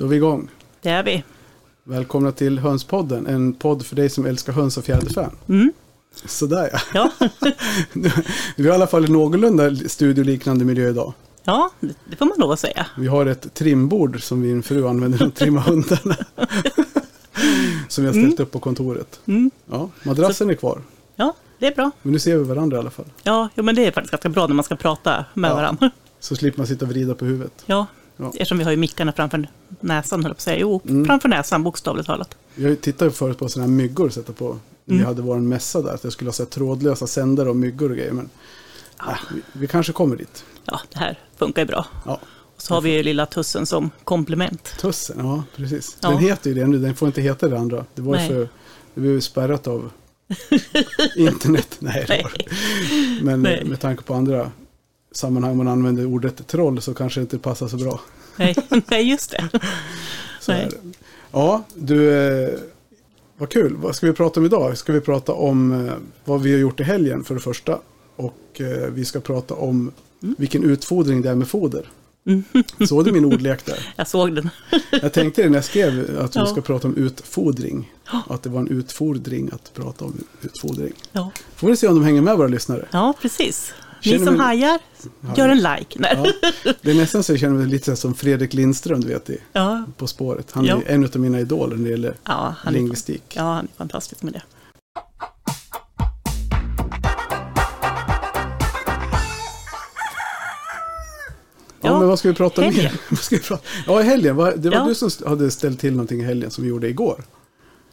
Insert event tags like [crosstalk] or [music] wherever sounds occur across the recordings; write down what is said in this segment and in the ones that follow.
Då är vi igång. Det är vi. Välkomna till Hönspodden, en podd för dig som älskar höns och fjäderfän. Mm. Sådär ja. Ja, [laughs] Vi har i alla fall en någorlunda studioliknande miljö idag. ja det får man lov att säga. Vi har ett trimbord som min fru använder för att trimma hundarna. [laughs] som vi har ställt upp på kontoret. Mm. Ja, madrassen är kvar. Ja, det är bra. Men nu ser vi varandra i alla fall. Ja, jo, men det är faktiskt ganska bra när man ska prata med Ja. varandra. Så slipper man sitta och vrida på huvudet. Ja, Ja. eftersom vi har ju mickarna framför näsan, höll jag på att säga. Jo, Mm. framför näsan, bokstavligt talat. Jag tittade förut på sådana här myggor att sätta på. Vi Mm. hade vår mässa där. Att jag skulle ha så trådlösa sändare och myggor och grejer. Men nej, vi, vi kanske kommer dit. Ja, det här funkar ju bra. Ja. Och så har vi ju lilla tussen som komplement. Tussen, ja precis. Ja. Den heter ju det nu, den får inte heta det andra. Det var ju Nej. för, det blev ju spärrat av [laughs] internet. Nej, det. Men Nej. med tanke på andra sammanhang man använder ordet troll så kanske det inte passar så bra. Nej, [laughs] nej just det. Nej. Ja, du, eh, vad kul. Vad ska vi prata om idag? Ska vi prata om eh, vad vi har gjort i helgen för det första. Och eh, vi ska prata om Mm. vilken utfodring det är med foder. Så det min ordlek där. [laughs] Jag såg den. [laughs] Jag tänkte det när jag skrev att vi Ja. ska prata om utfodring. Att det var en utfodring att prata om utfodring. Ja, Får vi se om de hänger med våra lyssnare. ja precis. Ni som mig- hajar, gör en like. Nej. Ja. Det är nästan så jag känner mig lite som Fredrik Lindström, du vet, i Ja, På spåret. Han är Ja. en av mina idoler när det gäller ja, han är, lingvistik. ja, han är fantastisk med det. Ja, men vad ska vi prata helgen. mer? [laughs] Vad ska vi prata? Ja, i helgen. Det var du som hade ställt till någonting i helgen som vi gjorde igår.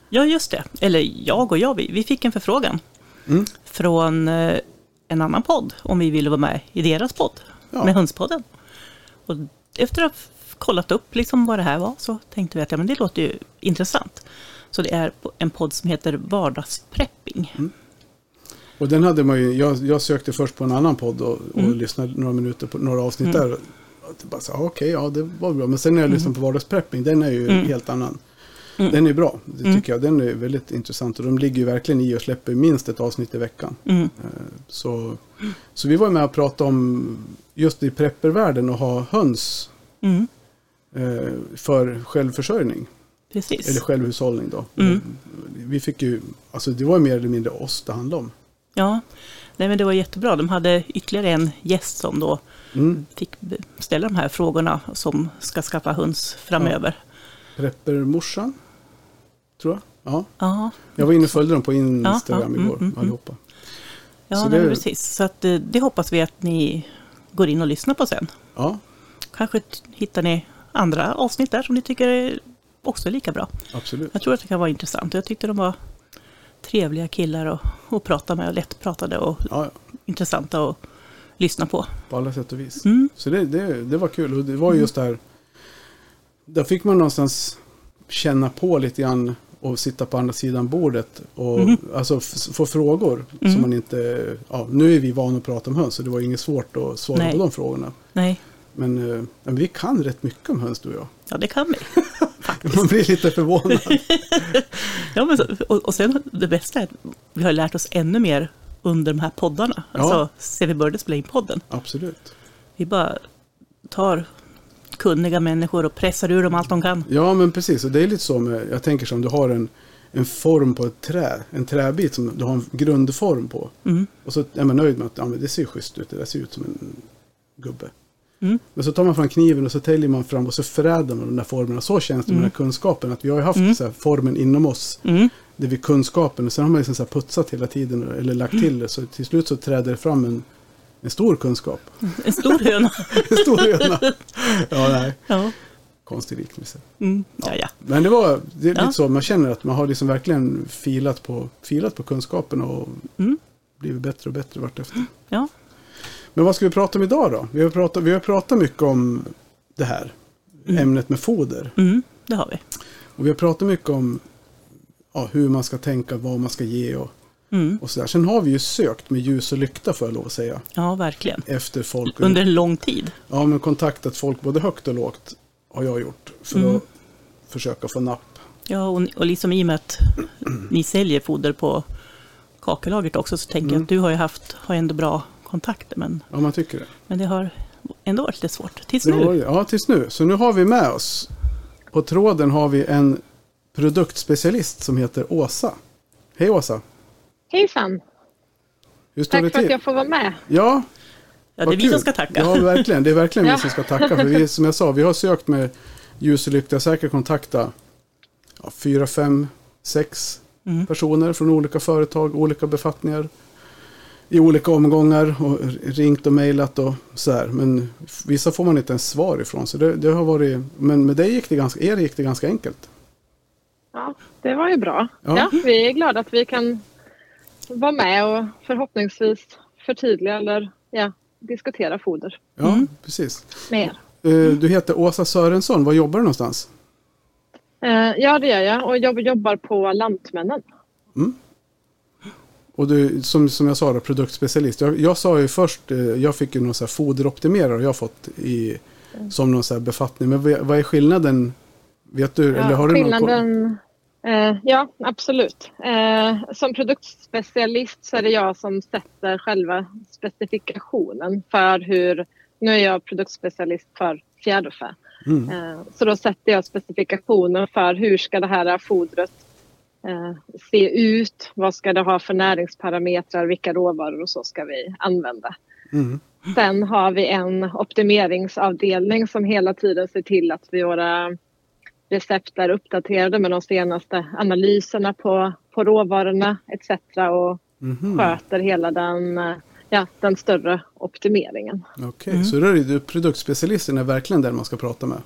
Ja, just det. Eller jag och jag, vi, vi fick en förfrågan Mm. från eh, en annan podd om vi ville vara med i deras podd, Ja. med Hönspodden. Och efter att ha kollat upp liksom vad det här var så tänkte vi att ja, men det låter ju intressant. Så det är en podd som heter Vardagsprepping. Mm. Och den hade man ju, jag, jag sökte först på en annan podd och, och Mm. lyssnade några minuter på några avsnitt där. Och det bara så, ja, Okej, ja det var bra. Men sen när jag lyssnade på vardagsprepping, den är ju Mm. helt annan. Mm. Den är bra, det Mm. tycker jag. Den är väldigt intressant. Och de ligger ju verkligen i och släpper minst ett avsnitt i veckan. Mm. Eh, Så, så vi var med och pratade om just i preppervärlden att ha höns Mm. eh, för självförsörjning. Precis. Eller självhushållning då. Mm. Vi fick ju, alltså det var mer eller mindre oss det handlade om. Ja, Nej, men det var jättebra. De hade ytterligare en gäst som då Mm. fick ställa de här frågorna som ska skaffa höns framöver. Preppermorsan, tror jag. Ja, Ja, jag var inne och följde dem på Instagram Ja, igår, mm, mm, allihopa. Ja, Så nej, det- precis. Så att, eh, det hoppas vi att ni går in och lyssnar på sen. Ja, Kanske hittar ni andra avsnitt där som ni tycker är också lika bra. absolut. Jag tror att det kan vara intressant. Jag tyckte de var trevliga killar att, att prata med och lättpratade och Ja, ja, intressanta att lyssna på. på alla sätt och vis. Mm, Så det, det, det var kul. Och det var ju just det här. Där fick man någonstans känna på lite grann och sitta på andra sidan bordet. Och Mhm. alltså få frågor Mm. som man inte... Ja, nu är vi vana att prata om höns så det var inget svårt att svara Nej. på de frågorna. nej, Men, eh, men vi kan rätt mycket om höns du och jag. ja det kan vi. [laughs] Man blir lite förvånad. [laughs] Ja, men så, och, och sen det bästa är att vi har lärt oss ännu mer under de här poddarna. Ja. Alltså, sen vi började spela in podden. Absolut. Vi bara tar kunniga människor och pressar ur dem allt de kan. Ja, men precis. Och det är lite så med, jag tänker som du har en, en form på ett trä, en träbit som du har en grundform på. Mm. Och så är man nöjd med att ja, men det ser schysst ut, det där ser ut som en gubbe. Mm. Men så tar man fram kniven och så täljer man fram och så förädlar man de där formerna. Så känns det med den här kunskapen. Att vi har haft Mm. så här, formen inom oss. Mm. Det är kunskapen. Och sen har man liksom så putsat hela tiden. Eller lagt till det. Så till slut så träder det fram en, en stor kunskap. [laughs] En stor höna. [laughs] En stor höna. Ja, nej. Ja. Konstig liknelse. Mm. Ja, ja. Men det var det är lite så. Man känner att man har liksom verkligen filat på, filat på kunskapen. Och Mm. blivit bättre och bättre vartefter. ja. Men vad ska vi prata om idag då? Vi har pratat, vi har pratat mycket om det här ämnet med foder. Mm. Det har vi. Och vi har pratat mycket om ja, hur man ska tänka, vad man ska ge och, Mm. och sådär. Sen har vi ju sökt med ljus och lykta får jag lov att säga. Ja, verkligen. Efter folk. Under en lång tid. Ja, men kontaktat folk både högt och lågt har jag gjort. För Mm. att försöka få napp. Ja, och, och liksom i och med att [clears throat] ni säljer foder på kakelagret också så tänker jag Mm. att du har ju haft, har ändå bra kontakter. Men, Ja, man tycker det. men det har ändå varit lite svårt. Tills det nu. varit- ja, tills nu. Så nu har vi med oss på tråden har vi en produktspecialist som heter Åsa. Hej Åsa! Hejsan! Hur står det Tack för att till? jag får vara med. Ja, Ja, det är vi kul. som ska tacka. Ja, verkligen. Det är verkligen Ja. vi som ska tacka. För vi, som jag sa, vi har sökt med ljus och lykta. Säkert kontakta ja, fyra, fem, sex Mm. personer från olika företag, olika befattningar. I olika omgångar och ringt och mejlat och så här. Men vissa får man inte ens svar ifrån. Så det, det har varit, men med dig gick det ganska, er gick det ganska enkelt. Ja, det var ju bra. Ja. Ja. vi är glada att vi kan vara med och förhoppningsvis förtydliga eller ja, diskutera foder Ja, Mm. precis. med er. Eh, Du heter Åsa Sörensson. Var jobbar du någonstans? Eh, Ja, det gör jag och jag jobbar på Lantmännen. Och du, som, som jag sa, då, produktspecialist. Jag, jag sa ju först, eh, jag fick ju någon så här foderoptimerare jag fått i, som någon så här befattning. Men vad, är skillnaden? Vet du? eller har du någon skillnaden, eh, ja, absolut. Eh, som produktspecialist så är det jag som sätter själva specifikationen för hur... Nu är jag produktspecialist för fjäderfä. Mm. Eh, så då sätter jag specifikationen för hur ska det här fodret eh, se ut? Vad ska det ha för näringsparametrar? Vilka råvaror och så ska vi använda? Mm. Sen har vi en optimeringsavdelning som hela tiden ser till att våra recept är uppdaterade med de senaste analyserna på, på råvarorna etc. och Mhm. sköter hela den, eh, ja, den större optimeringen. Okej, så då är det, du, produktspecialisten är verkligen den man ska prata med.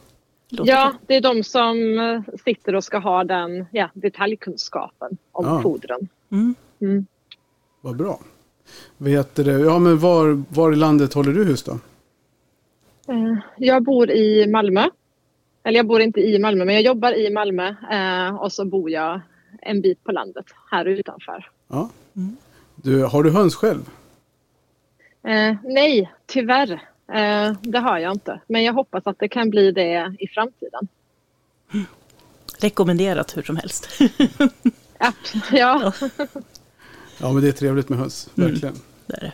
Ja, det är de som eh, sitter och ska ha den ja, detaljkunskapen om Ja. fodren. Mm. Mm. Vad bra. Heter det? Ja, men var, var i landet håller du hus då? Eh, Jag bor i Malmö. Eller jag bor inte i Malmö, men jag jobbar i Malmö eh, och så bor jag en bit på landet här utanför. Ja. Du, har du höns själv? Eh, nej, tyvärr. Eh, det har jag inte. Men jag hoppas att det kan bli det i framtiden. Rekommenderat hur som helst. Ja, ja. Ja, men det är trevligt med höns. Mm. Verkligen. det är det.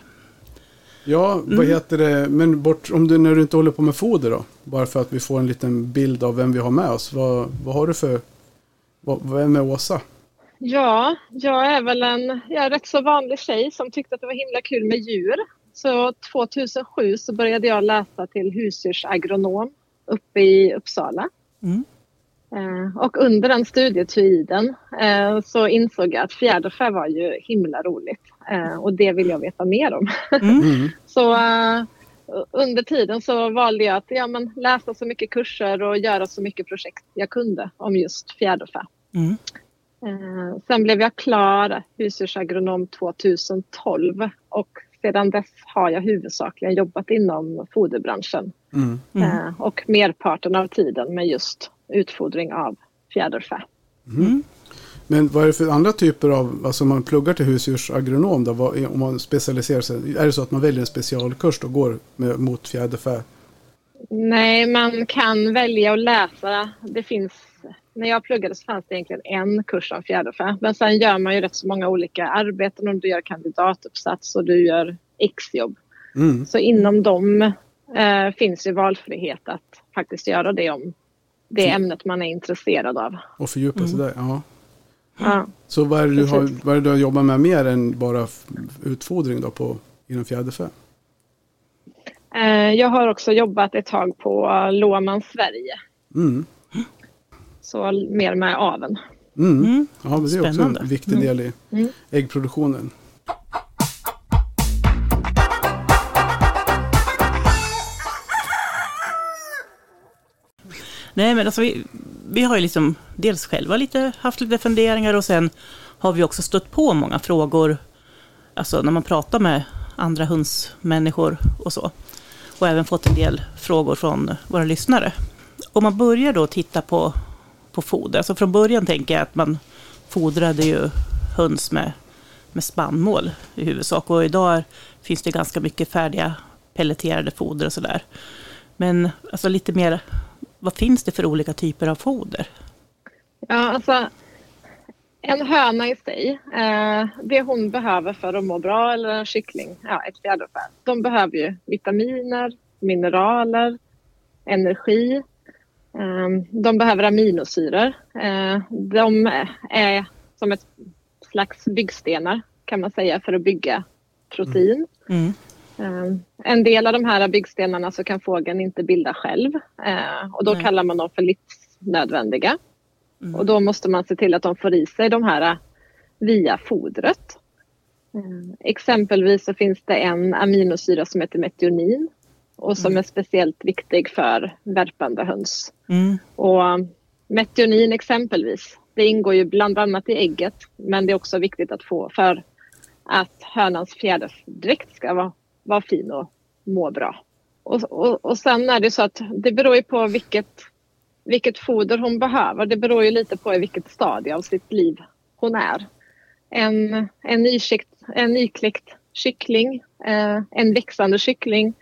Ja, vad heter det? Men bort, om du, när du inte håller på med foder då? Bara för att vi får en liten bild av vem vi har med oss. Vad, vad har du för... Vad, vem är Åsa? ja, jag är väl en jag är rätt så vanlig tjej som tyckte att det var himla kul med djur. Så 2007 så började jag läsa till husdjursagronom uppe i Uppsala. Mm. Eh, Och under den studietiden eh, så insåg jag att fjäderfä var ju himla roligt och det vill jag veta mer om. [laughs] Mm. Så eh, under tiden så valde jag att ja, men läsa så mycket kurser och göra så mycket projekt jag kunde om just fjäderfä. Mm. Eh, Sen blev jag klar husdjursagronom 2012 och sedan dess har jag huvudsakligen jobbat inom foderbranschen Mm. Mm. eh, och merparten av tiden med just utfodring av fjäderfä. Mm. Men vad är det för andra typer av, alltså om man pluggar till husdjursagronom då, vad, om man specialiserar sig, är det så att man väljer en specialkurs och går med, mot fjäderfä? Nej, man kan välja att läsa. Det finns, när jag pluggade så fanns det egentligen en kurs om fjäderfä. Men sen gör man ju rätt så många olika arbeten. Om du gör kandidatuppsats och du gör exjobb. Mm. Så inom dem eh, finns ju valfrihet att faktiskt göra det om det ämnet man är intresserad av. Och fördjupa sig där, ja. Ja. Så vad är, det du har, vad är det du har jobbat med mer än bara utfodring då på, inom fjäderfä? Eh, jag har också jobbat ett tag på Låman Sverige. Mm. Så mer med aveln. Mm. Mm. Ja, men det är också Spännande. en viktig del i Mm. äggproduktionen. Nej, men alltså vi, vi har ju liksom dels själva lite, haft lite funderingar och sen har vi också stött på många frågor, alltså när man pratar med andra hundsmänniskor och så. Och även fått en del frågor från våra lyssnare. Om man börjar då titta på, på foder, alltså från början tänker jag att man fodrade ju höns med, med spannmål i huvudsak. Och idag är, finns det ganska mycket färdiga pelleterade foder och sådär. Men alltså lite mer, vad finns det för olika typer av foder? Ja, alltså en höna i sig, eh, det hon behöver för att må bra eller en kyckling, ja ett fjäderfä, de behöver ju vitaminer, mineraler, energi. Ehm, De behöver aminosyror. Eh, De är som ett slags byggstenar kan man säga för att bygga protein. Mm. Eh, En del av de här byggstenarna så kan fågeln inte bilda själv eh, och då Nej. kallar man dem för livsnödvändiga. Mm. Och då måste man se till att de får i sig de här eh, via fodret. Eh, Exempelvis så finns det en aminosyra som heter metionin och som är speciellt viktig för värpande höns. Mm. Och metionin exempelvis, det ingår ju bland annat i ägget men det är också viktigt att få för att hönans fjäderdräkt ska vara, vara fin och må bra. Och, och, och sen är det så att det beror ju på vilket, vilket foder hon behöver. Det beror ju lite på i vilket stadie av sitt liv hon är. En, en, nyskikt, en nykläckt kyckling, eh, en växande kyckling,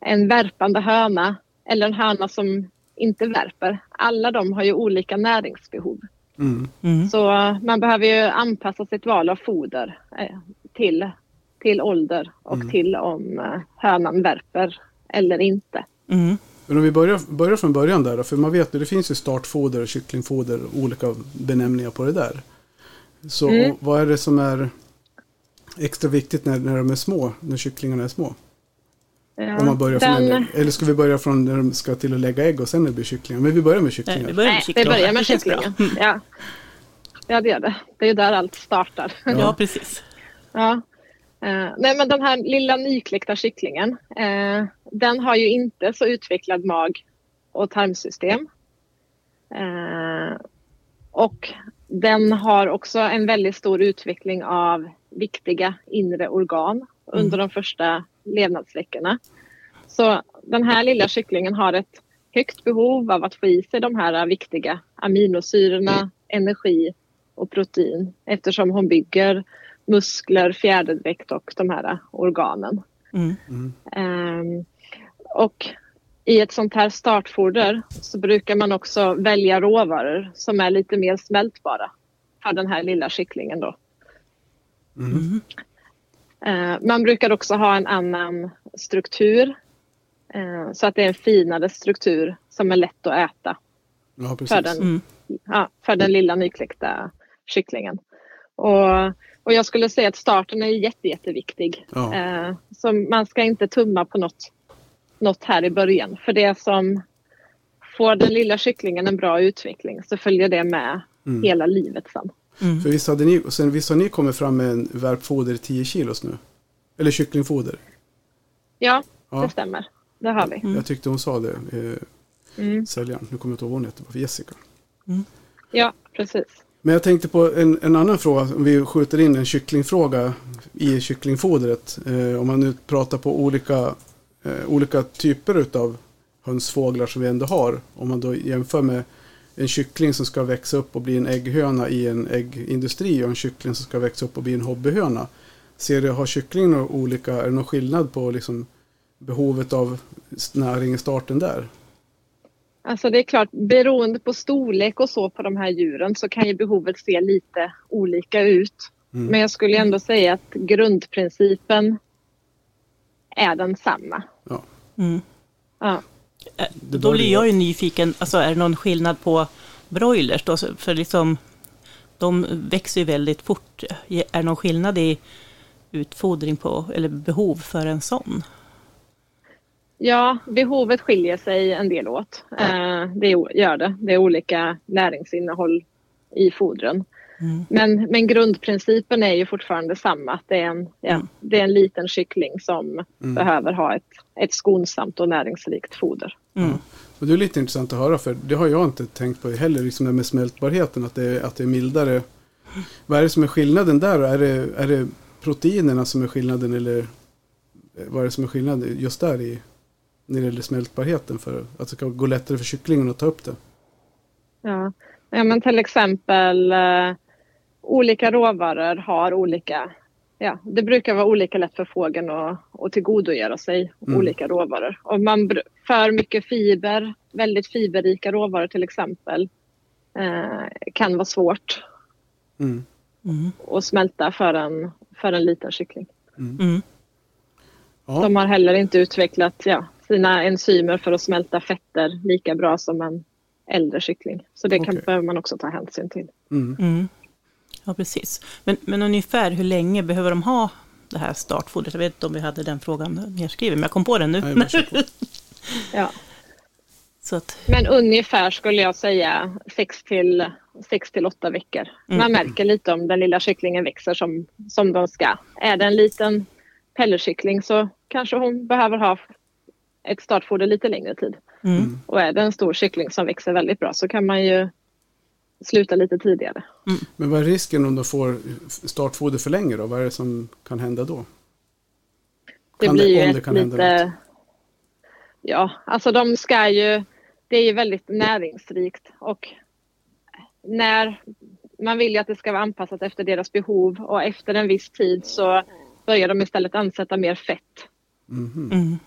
en värpande höna eller en höna som inte värper. Alla de har ju olika näringsbehov. Mm. Mm. Så eh, man behöver ju anpassa sitt val av foder eh, till, till ålder och Mm. till om eh, hönan värper eller inte. Mm. Men om vi börjar, börjar från början där då, för man vet ju det finns ju startfoder och kycklingfoder och olika benämningar på det där. Så Mm. vad är det som är extra viktigt när, när de är små, när kycklingarna är små? Ja, Om man börjar från den- en, eller ska vi börja från när de ska till att lägga ägg och sen när det blir kycklingar? Men vi börjar med Nej, kycklingar. vi börjar med Nej, vi kyckling. börjar med kycklingen. Ja. ja, det är det. Det är ju där allt startar. Ja, precis. Ja. Eh, nej, men den här lilla nykläckta kycklingen, eh, den har ju inte så utvecklad mag och tarmsystem. Eh, och den har också en väldigt stor utveckling av viktiga inre organ under de första levnadsveckorna. Så den här lilla kycklingen har ett högt behov av att få i sig de här viktiga aminosyrorna, energi och protein eftersom hon bygger muskler, fjäderdräkt och de här organen. Mm. Ehm, och i ett sånt här startfoder så brukar man också välja råvaror som är lite mer smältbara för den här lilla kycklingen då. Mm. Eh, man brukar också ha en annan struktur eh, så att det är en finare struktur som är lätt att äta Ja, för den, Mm. ja, för den lilla nykläckta kycklingen. Och, och jag skulle säga att starten är jätte, jätteviktig. Ja. Eh, så man ska inte tumma på något, något här i början. För det som får den lilla kycklingen en bra utveckling så följer det med Mm. hela livet sen. Mm. För visst, hade ni, sen, visst har ni kommit fram med en värpfoder i 10 kilos nu? Eller kycklingfoder? Ja, Ja. det stämmer. Det har vi. Jag tyckte hon sa det, eh, Mm. säljaren. Nu kommer jag inte ihåg vad hon heter, för Jessica. Ja, precis. Men jag tänkte på en, en annan fråga, om vi skjuter in en kycklingfråga i kycklingfodret. Eh, om man nu pratar på olika, eh, olika typer av hönsfåglar som vi ändå har. Om man då jämför med en kyckling som ska växa upp och bli en ägghöna i en äggindustri och en kyckling som ska växa upp och bli en hobbyhöna. Ser du, har kycklingen olika, är det någon skillnad på liksom behovet av näring i starten där? Alltså det är klart, beroende på storlek och så på de här djuren så kan ju behovet se lite olika ut. Mm. Men jag skulle ändå säga att grundprincipen är densamma. Ja. Mm. Ja. Då blir jag ju nyfiken, alltså är det någon skillnad på broilers då? För liksom, de växer ju väldigt fort. Är det någon skillnad i utfodring på, eller behov för en sån? Ja, behovet skiljer sig en del åt. Eh, det gör det. Det är olika näringsinnehåll i fodren. Mm. Men, men grundprincipen är ju fortfarande samma. Att det, är en, ja, Mm. det är en liten kyckling som Mm. behöver ha ett, ett skonsamt och näringsrikt foder. Mm. Och det är lite intressant att höra för det har jag inte tänkt på heller, liksom det med smältbarheten, att det, är- att det är mildare. Vad är det som är skillnaden där? Är det, är det proteinerna som är skillnaden eller vad är det som är skillnaden just där i när det gäller smältbarheten för att det ska gå lättare för kycklingen att ta upp det? Ja, ja men till exempel eh, olika råvaror har olika, ja det brukar vara olika lätt för fågeln att, att tillgodogöra sig Mm. olika råvaror. Och man för mycket fiber, väldigt fiberrika råvaror till exempel, eh, kan vara svårt Mm. Mm. att smälta för en, för en liten kyckling. Mm. Ja, De har heller inte utvecklat ja, sina enzymer för att smälta fetter lika bra som en, äldre kyckling. Så det kan, behöver man också ta hänsyn till. Mm. Mm. Ja, precis. Men, men ungefär hur länge behöver de ha det här startfodret? Jag vet inte om vi hade den frågan nedskriven, men jag kom på den nu. Nej. [laughs] Ja. Så att, Men ungefär skulle jag säga 6 till, 6 till 8 veckor. Man Mm. märker lite om den lilla kycklingen växer som, som de ska. Är det en liten pelletkyckling så kanske hon behöver ha ett startfoder lite längre tid. mm. Och är det en stor kyckling som växer väldigt bra så kan man ju sluta lite tidigare. Men vad är risken om de får startfoder för länge då? Vad är det som kan hända då? Det Kan blir ju om det kan hända lite... Ja, alltså de ska ju... Det är ju väldigt näringsrikt och när man vill ju att det ska vara anpassat efter deras behov och efter en viss tid så börjar de istället ansätta mer fett. Mhm. Mm.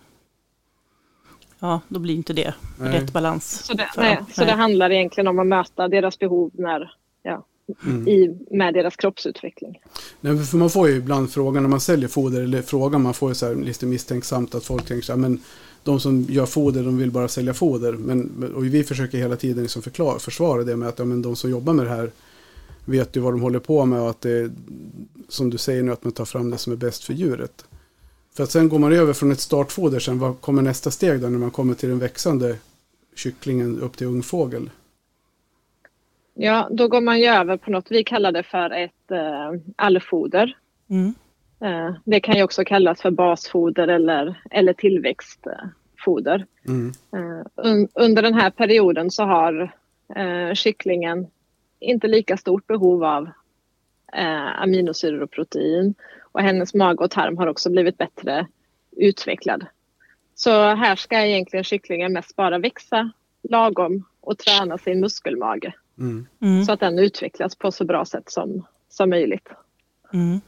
Ja, då blir inte det Nej. rätt balans. Så det, nej, så det handlar egentligen om att möta deras behov när, ja, Mm. i, med deras kroppsutveckling. Nej, för man får ju ibland frågan när man säljer foder, eller frågan man får ju så här lite misstänksamt att folk tänker så här, men de som gör foder, de vill bara sälja foder. Men, och vi försöker hela tiden liksom förklara, försvara det med att ja, men de som jobbar med det här vet ju vad de håller på med och att det är, som du säger nu, att man tar fram det som är bäst för djuret. För att sen går man över från ett startfoder, sen vad kommer nästa steg då när man kommer till den växande kycklingen upp till ungfågel? Ja, då går man ju över på något vi kallar det för ett eh, allfoder. Mm. Eh, Det kan ju också kallas för basfoder eller, eller tillväxtfoder. Mm. Eh, un- Under den här perioden så har eh, kycklingen inte lika stort behov av eh, aminosyror och protein. Och hennes mage och tarm har också blivit bättre utvecklad. Så här ska egentligen kycklingen mest bara växa lagom och träna sin muskelmage Mm. Mm. så att den utvecklas på så bra sätt som, som möjligt. Mm.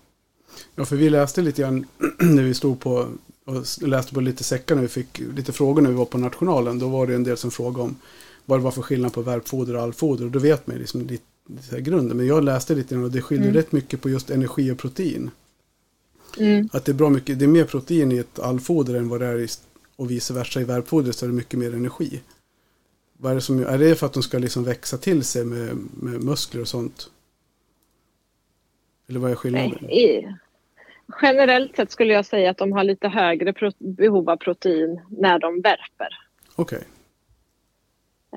Ja, för vi läste lite grann [clears throat] när vi stod på och läste på lite säckar när vi fick lite frågor när vi var på nationalen. Då var det en del som frågade om vad det var för skillnad på värpfoder och allfoder. Och då vet man ju liksom lite, lite grunden. Men jag läste lite grann och det skiljer Mm. rätt mycket på just energi och protein. Mm. Att det är bra mycket, det är mer protein i ett allfoder än vad det är i, och vice versa i värpfodret så är det mycket mer energi. Vad är det som, är det för att de ska liksom växa till sig med, med muskler och sånt? Eller vad är skillnaden? Nej, generellt sett skulle jag säga att de har lite högre behov av protein när de värper. Okej.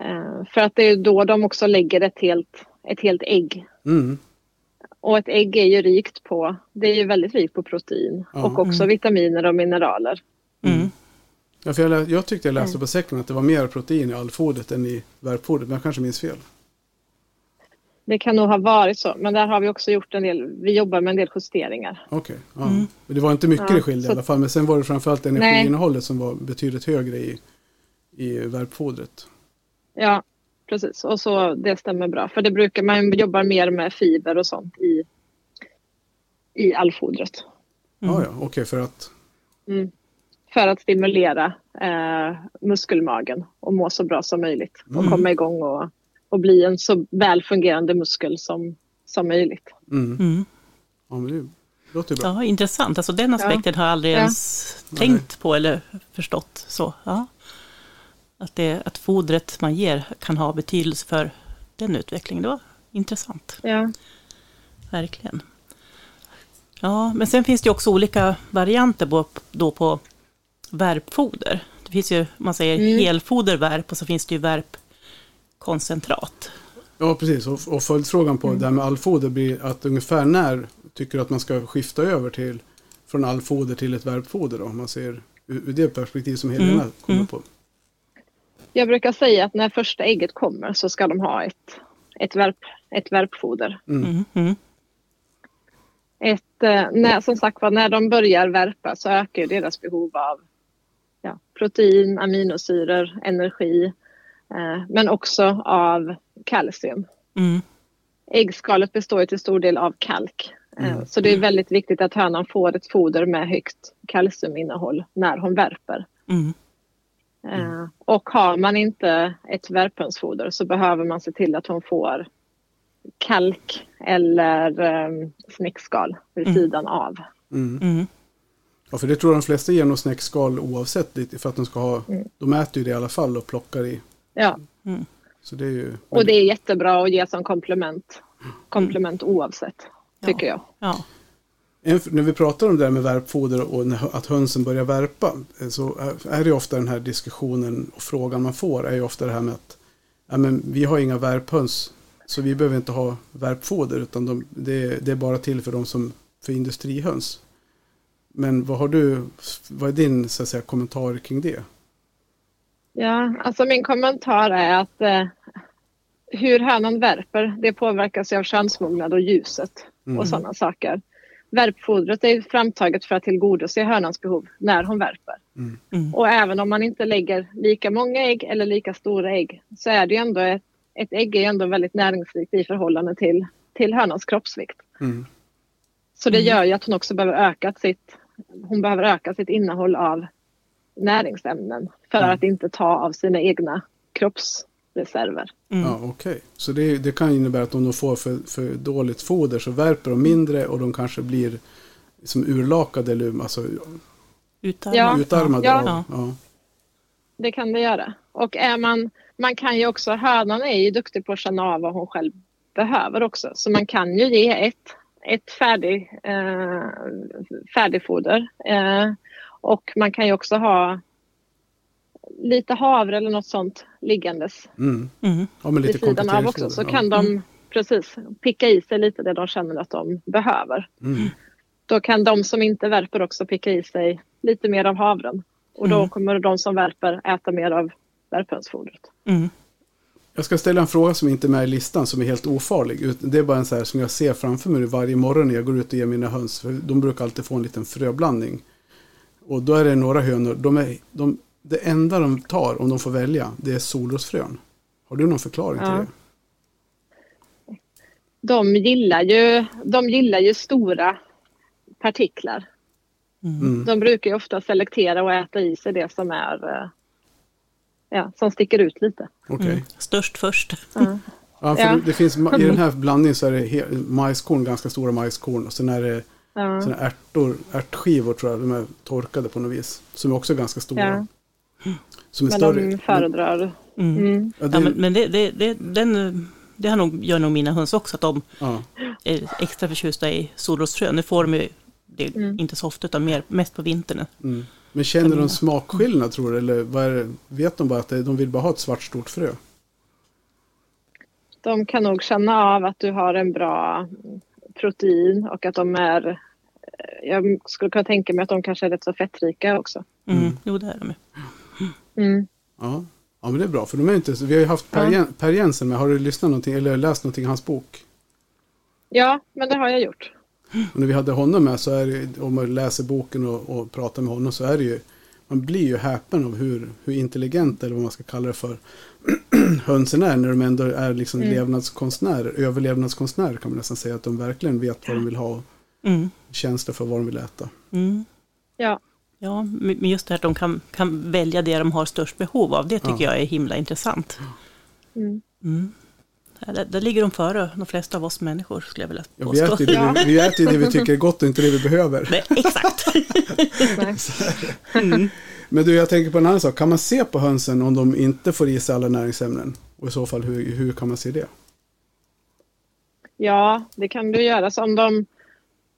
Eh, för att det är då de också lägger ett helt, ett helt ägg. Mm. Och ett ägg är ju rikt på, det är ju väldigt rikt på protein Ja. och också vitaminer och mineraler. Mm. Ja, för jag, jag tyckte jag läste på säcken att det var mer protein i allfodret än i värpfodret, men jag kanske minns fel. Det kan nog ha varit så, men där har vi också gjort en del, vi jobbar med en del justeringar. Okej, ja. Mm. Men det var inte mycket Ja, det skilde i alla fall, men sen var det framförallt energiinnehållet som var betydligt högre i, i värpfodret. Ja, precis. Och så det stämmer bra. För det brukar man jobba mer med fiber och sånt i, i allfodret. Mm. Ja, ja, okej, för att... Mm. För att stimulera eh, muskelmagen och må så bra som möjligt. Och Mm. komma igång och, och bli en så väl fungerande muskel som, som möjligt. Mm. Mm. Ja, men det låter bra. Ja, intressant. Alltså den aspekten har jag aldrig Ja. ens tänkt på eller förstått. Så, ja. Att, det, att fodret man ger kan ha betydelse för den utvecklingen. Det var intressant, Ja. verkligen. Ja, men sen finns det också olika varianter på, då på värpfoder. Det finns ju, man säger Mm. helfoder värp och så finns det ju värpkoncentrat. Ja, precis. Och, och följdfrågan på det här med allfoder blir att ungefär när tycker du att man ska skifta över till från allfoder till ett värpfoder då? Om man ser ur, ur det perspektiv som Helena Mm, kommer mm. på. Jag brukar säga att när första ägget kommer så ska de ha ett, ett, värp, ett värpfoder. Mm. Mm, mm, Ett, eh, när, som sagt var, när de börjar värpa så ökar deras behov av ja, protein, aminosyror, energi, eh, men också av kalcium. mm, Äggskalet består till stor del av kalk. Eh, Mm. Så det är väldigt viktigt att hönan får ett foder med högt kalciuminnehåll när hon värper. mm, Eh, Och har man inte ett värphönsfoder så behöver man se till att hon får kalk eller um, snäckskal vid Mm. sidan av. Mm. mm. Ja, för det tror de flesta ger nog snäckskal oavsett lite för att de ska ha, Mm. de äter ju det i alla fall och plockar i. Ja, Mm. Så det är ju... Och det är jättebra att ge som komplement. Komplement oavsett, tycker jag. Ja. En, när vi pratar om det där med värpfoder och att hönsen börjar värpa eh, så är- är det ofta den här diskussionen och frågan man får är ju ofta det här med att ja, men vi har inga värphöns så vi behöver inte ha värpfoder utan de, det, det är bara till för de som för industrihöns. Men vad har du, vad är din så att säga, kommentar kring det? Ja, alltså min kommentar är att eh, hur hönan värper, det påverkas ju av könsmognad och ljuset Mm. och sådana saker. Värpfodret är framtaget för att tillgodose hönans behov när hon värper. Mm. Och även om man inte lägger lika många ägg eller lika stora ägg så är det ju ändå ett, ett ägg är ändå väldigt näringsrikt i förhållande till, till hönans kroppsvikt. Mm. Så det gör ju att hon också behöver öka sitt, hon behöver öka sitt innehåll av näringsämnen för Mm. att inte ta av sina egna kroppsreserver. Mm. Ja, okej. Så det, det kan innebära att om de får för, för dåligt foder så värper de mindre och de kanske blir som urlakade eller alltså Utarmad. Ja. utarmade. Ja. Av, ja. Det kan det göra. Och är man, man kan ju också, hönan är ju duktig på att känna av vad hon själv behöver också. Så man kan ju ge ett, ett färdig, eh, färdigfoder. Eh, och man kan ju också ha lite havre eller något sånt liggandes Mm. Mm. ja, men vid lite sidan av också. Så kan de precis picka i sig lite det de känner att de behöver. Ja. Mm. Då kan de som inte värper också picka i sig lite mer av havren. Och då Mm. kommer de som värper äta mer av värphönsfodret. Mm. Jag ska ställa en fråga som inte är med i listan som är helt ofarlig. Det är bara en så här som jag ser framför mig varje morgon när jag går ut och ger mina höns. För de brukar alltid få en liten fröblandning. Och då är det några hönor. De är, de, det enda de tar om de får välja det är solrosfrön. Har du någon förklaring till Ja. det? De gillar ju, de gillar ju stora partiklar. Mm. Mm. De brukar ju ofta selektera och äta i sig det som är eh, ja, som sticker ut lite. Okej. Mm. Störst först. Ja. Ja, för Ja. det, finns, I den här blandningen så är det majskorn, ganska stora majskorn. Och sen är det Ja. såna ärtor, ärtskivor tror jag. De är torkade på något vis. Som är också ganska stora. Som är Men större. de föredrar. Mm. Mm. Ja, det, Ja, men men det, det, det, den, det har nog, gör nog mina höns också, att de ja. är extra förtjusta i solrosfrön. Nu får de ju det Mm. inte så ofta, utan mer, mest på vintern. Mm. Men känner de smakskillnad tror du? Eller vad vet de bara att de vill bara ha ett svart stort frö? De kan nog känna av att du har en bra protein och att de är eh, jag skulle kunna tänka mig att de kanske är rätt så fettrika också. Mm. Mm. Jo, det är de. Mm. Ja. ja, men det är bra. För de är inte, vi har ju haft Per, Ja. Per Jensen med. Har du lyssnat någonting eller läst någonting i hans bok? Ja, men det har jag gjort. Och när vi hade honom med så är det, om man läser boken och, och pratar med honom så är det ju, man blir ju häpen av hur, hur intelligent eller vad man ska kalla det för [clears throat] hönsen är när de ändå är liksom Mm. levnadskonstnärer, överlevnadskonstnärer kan man nästan säga att de verkligen vet vad de vill ha och Mm. känsla för vad de vill äta. Mm. Ja, Ja, men just det här att de kan, kan välja det de har störst behov av, det tycker Ja. jag är himla intressant. mm. Mm. Ja, Där, där ligger de före de flesta av oss människor, skulle jag vilja Ja, vi, påstå. äter ju det, vi, vi äter ju det vi tycker är gott och inte det vi behöver. Nej, exakt. Mm. Men du, jag tänker på en annan sak. Kan man se på hönsen om de inte får i sig alla näringsämnen? Och i så fall, hur, hur kan man se det? ja, det kan du göra. Så om de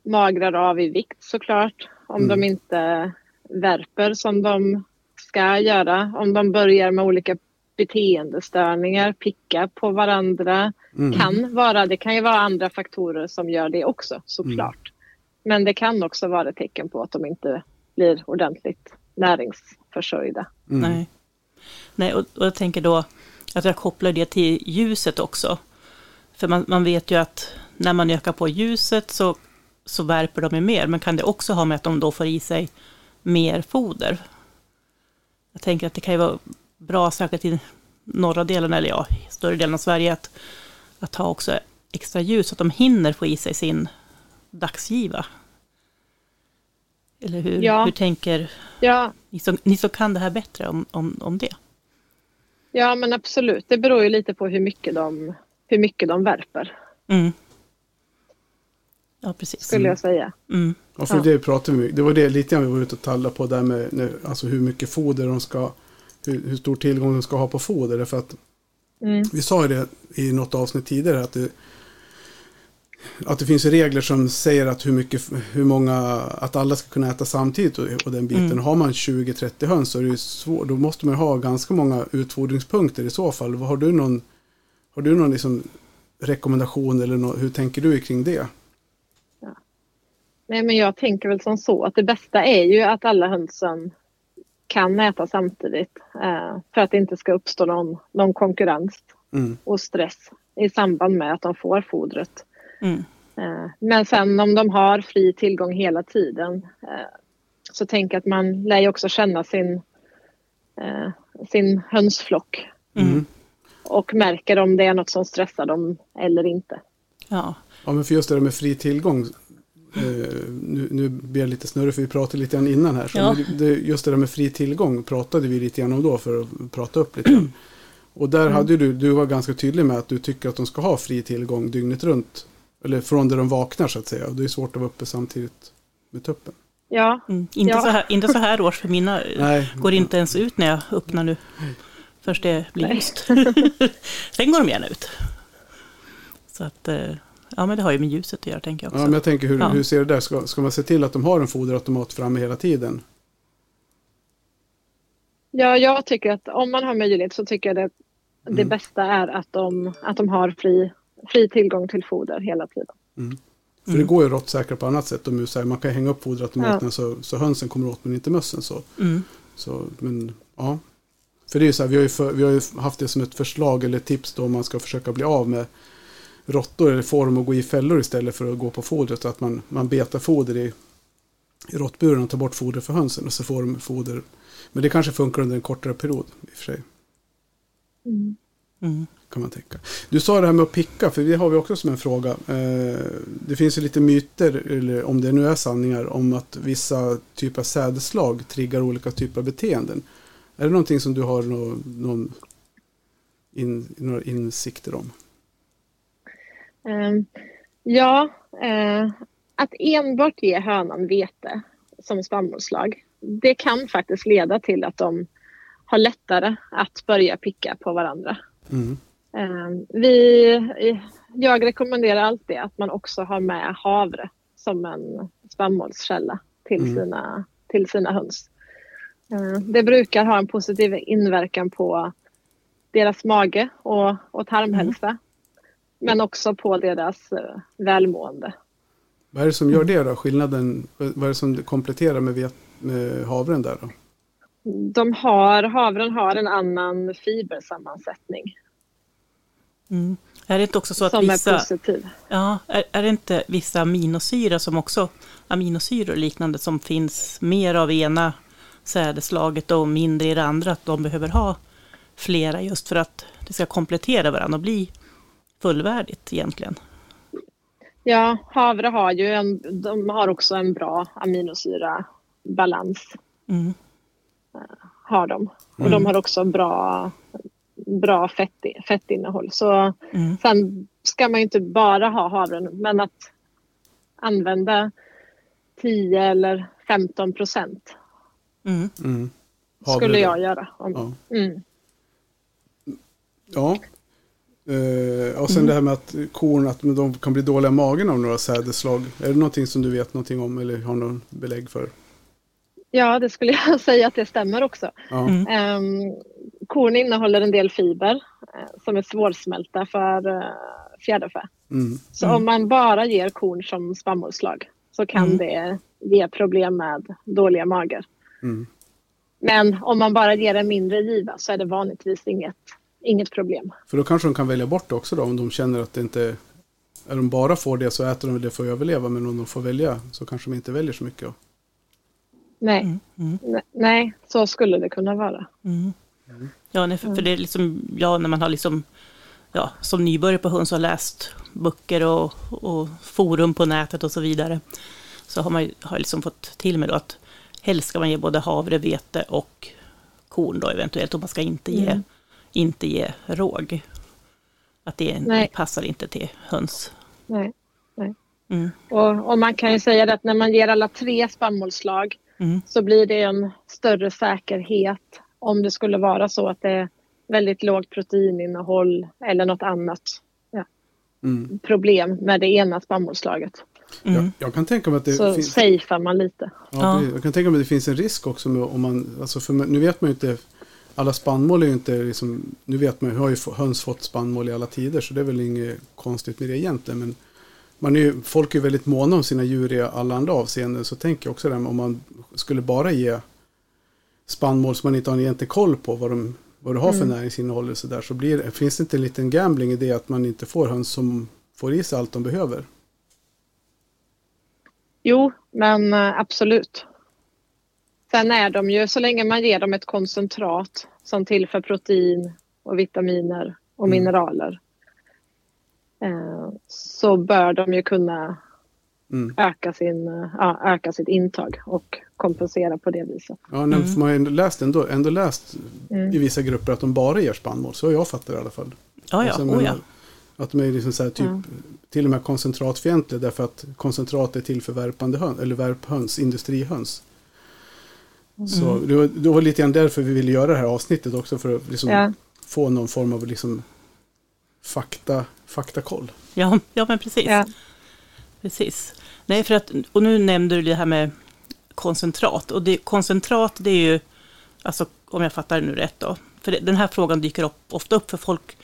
magrar av i vikt såklart. Om Mm. de inte värper som de ska göra. Om de börjar med olika beteendestörningar, picka på varandra. Mm. Kan vara, det kan ju vara andra faktorer som gör det också såklart. Men det kan också vara ett tecken på att de inte blir ordentligt näringsförsörjda. Mm. Nej. Nej, och, och jag tänker då att jag kopplar det till ljuset också. För man, man vet ju att när man ökar på ljuset så, så värper de ju mer. Men kan det också ha med att de då får i sig mer foder? Jag tänker att det kan ju vara bra, särskilt i norra delen, eller ja, större delen av Sverige, att, att ha också extra ljus så att de hinner få i sig sin dagsgiva. Eller hur, Ja. hur tänker Ja, ni som, ni som kan det här bättre om, om, om det? ja, men absolut. Det beror ju lite på hur mycket de, hur mycket de värper, Mm. Ja, precis. skulle jag säga. Mm. Ja, för Ja. det pratade vi Det var det lite grann vi var ute och tallade på där med när- alltså hur mycket foder de ska, hur, hur stor tillgång de ska ha på foder. Därför att Mm. Vi sa ju det i något avsnitt tidigare att det, att det finns regler som säger att hur mycket, hur många, att alla ska kunna äta samtidigt och, och den biten. Mm. Har man 20-30 höns så är det ju svårt, då måste man ju ha ganska många utfodringspunkter i så fall. Har du någon, har du någon liksom rekommendation eller nå, hur tänker du kring det? Nej, men jag tänker väl som så att det bästa är ju att alla hönsen kan äta samtidigt eh, för att det inte ska uppstå någon, någon konkurrens Mm. och stress i samband med att de får fodret. Mm. Eh, men sen om de har fri tillgång hela tiden eh, så tänker jag att man lär ju också känna sin, eh, sin hönsflock Mm. och märker om det är något som stressar dem eller inte. Ja. Ja, men för just det där med fri tillgång. Eh, nu, nu blir jag lite snurrig för vi pratade lite grann innan här. Så Ja. det, just det där med fri tillgång pratade vi lite grann om då för att prata upp lite grann. [clears throat] Och där hade du, du var ganska tydlig med att du tycker att de ska ha fri tillgång dygnet runt. Eller från där de vaknar så att säga. Och det är svårt att vara uppe samtidigt med tuppen. Ja, Mm. Inte, Ja. så här, inte så här års, för mina [laughs] Nej. går inte ens ut när jag öppnar nu. Först det blir ljust. [laughs] Sen går de gärna ut. Så att, eh, ja men det har ju med ljuset att göra tänker jag Ja, också. men jag tänker hur, Ja. hur ser det där? Ska, ska man se till att de har en foderautomat framme hela tiden? Ja, jag tycker att om man har möjlighet så tycker jag det, det Mm. bästa är att de, att de har fri, fri tillgång till foder hela tiden. För det går ju råttsäkert på annat sätt. Om så här, man kan hänga upp foderautomaterna så, så hönsen kommer åt men inte mössen. Så. Mm. Så, men, ja. För det är ju så här, vi har ju, för, vi har ju haft det som ett förslag eller tips då om man ska försöka bli av med råttor eller dem att gå i fällor istället för att gå på fodret. Att man, man betar foder i, i råttburen och tar bort foder för hönsen och så får de foder. Men det kanske funkar under en kortare period i och för sig. Mm. Kan man tänka. Du sa det här med att picka, för det har vi också som en fråga. Eh, det finns ju lite myter, eller om det nu är sanningar, om att vissa typer av sädesslag triggar olika typer av beteenden. Är det någonting som du har någon, någon in, några insikter om? Ehm, ja, eh, att enbart ge hönan vete som spannmålsslag, det kan faktiskt leda till att de har lättare att börja picka på varandra. Mm. Ehm, vi, jag rekommenderar alltid att man också har med havre som en spannmålskälla till, Mm. sina, till sina höns. Ehm, det brukar ha en positiv inverkan på deras mage och, och tarmhälsa. Men också på deras eh, välmående. Vad är det som gör det då? Skillnaden, vad är det som kompletterar med, havren där då? De har, havren har en annan fibersammansättning Mm. Är det inte också så att som är vissa, positiv. ja, är, är det inte vissa aminosyror som också, aminosyror och liknande som finns mer av ena sädeslaget och mindre i det andra, att de behöver ha flera just för att det ska komplettera varandra och bli fullvärdigt egentligen. Ja, havre har ju en, de har också en bra aminosyrabalans. Mm. Har de. Och Mm. de har också bra, bra fett, fettinnehåll. Så Mm. sen ska man ju inte bara ha havren, men att använda 10 eller 15 procent Mm. Mm. Skulle jag göra. Om, Ja. mm. Ja. Eh, och sen Mm. det här med att korn att de kan bli dåliga i magen av några sädesslag. Är det någonting som du vet någonting om eller har någon belägg för? Ja, det skulle jag [laughs] säga att det stämmer också. Ja. Mm. Um, korn innehåller en del fiber eh, som är svårsmälta för uh, fjäderfä. Mm. Så Mm. om man bara ger korn som spannmålsslag så kan Mm. det ge problem med dåliga magar. Mm. Men om man bara ger en mindre giva så är det vanligtvis inget, inget problem. För då kanske de kan välja bort det också då om de känner att det inte är de bara får det så äter de det för att överleva men om de får välja så kanske de inte väljer så mycket. Nej, Mm. Mm. ne- nej så skulle det kunna vara. Mm. Ja, nej, för, för det är liksom, ja, när man har liksom, ja, som nybörjare på höns och har läst böcker och, och forum på nätet och så vidare, så har man har liksom fått till mig då att helst ska man ge både havre, vete och korn då eventuellt, och man ska inte ge, Mm. Inte ge råg. Att det, Nej. passar inte till höns. Nej. Mm. Och, och man kan ju säga att när man ger alla tre spannmålsslag Mm. så blir det en större säkerhet om det skulle vara så att det väldigt lågt proteininnehåll eller något annat ja, Mm. problem med det ena spannmålsslaget. Mm. Jag, jag kan tänka mig att det Så finns... safear man lite. Ja, Ja. det- Jag kan tänka mig att det finns en risk också med om man, alltså för nu vet man ju inte, alla spannmål är ju inte liksom, nu vet man ju, har ju höns fått spannmål i alla tider så det är väl inget konstigt med det egentligen. Men man är ju, folk är ju väldigt måna om sina djur i alla andra avseenden så tänker jag också det, om man skulle bara ge spannmål som man inte har en egentlig koll på vad, de, vad det har för näringsinnehåll och så där så blir, finns det inte en liten gambling i det att man inte får höns som får i sig allt de behöver. Jo, men eh, absolut. Sen är de ju, så länge man ger dem ett koncentrat som tillför protein och vitaminer och Mm. mineraler eh, så bör de ju kunna Mm. öka, sin, eh, ja, öka sitt intag och kompensera på det viset. Ja, nej, för man har ändå läst, ändå, ändå läst Mm. i vissa grupper att de bara ger spannmål. Så har jag fattat det i alla fall. Ja, ja. Sen Oh, ja. Att de är liksom så här, typ, Ja. till och med koncentratfientliga därför att koncentrat är till för värpande höns, eller värphöns, industrihöns. Så Mm. det var, det var lite grann därför vi ville göra det här avsnittet också för att liksom Ja. få någon form av liksom fakta, faktakoll. Ja, ja, men precis. Ja. precis. Nej, för att, och nu nämnde du det här med koncentrat. Och det, koncentrat, det är ju, alltså om jag fattar det nu rätt då, för det, den här frågan dyker upp, ofta upp för folk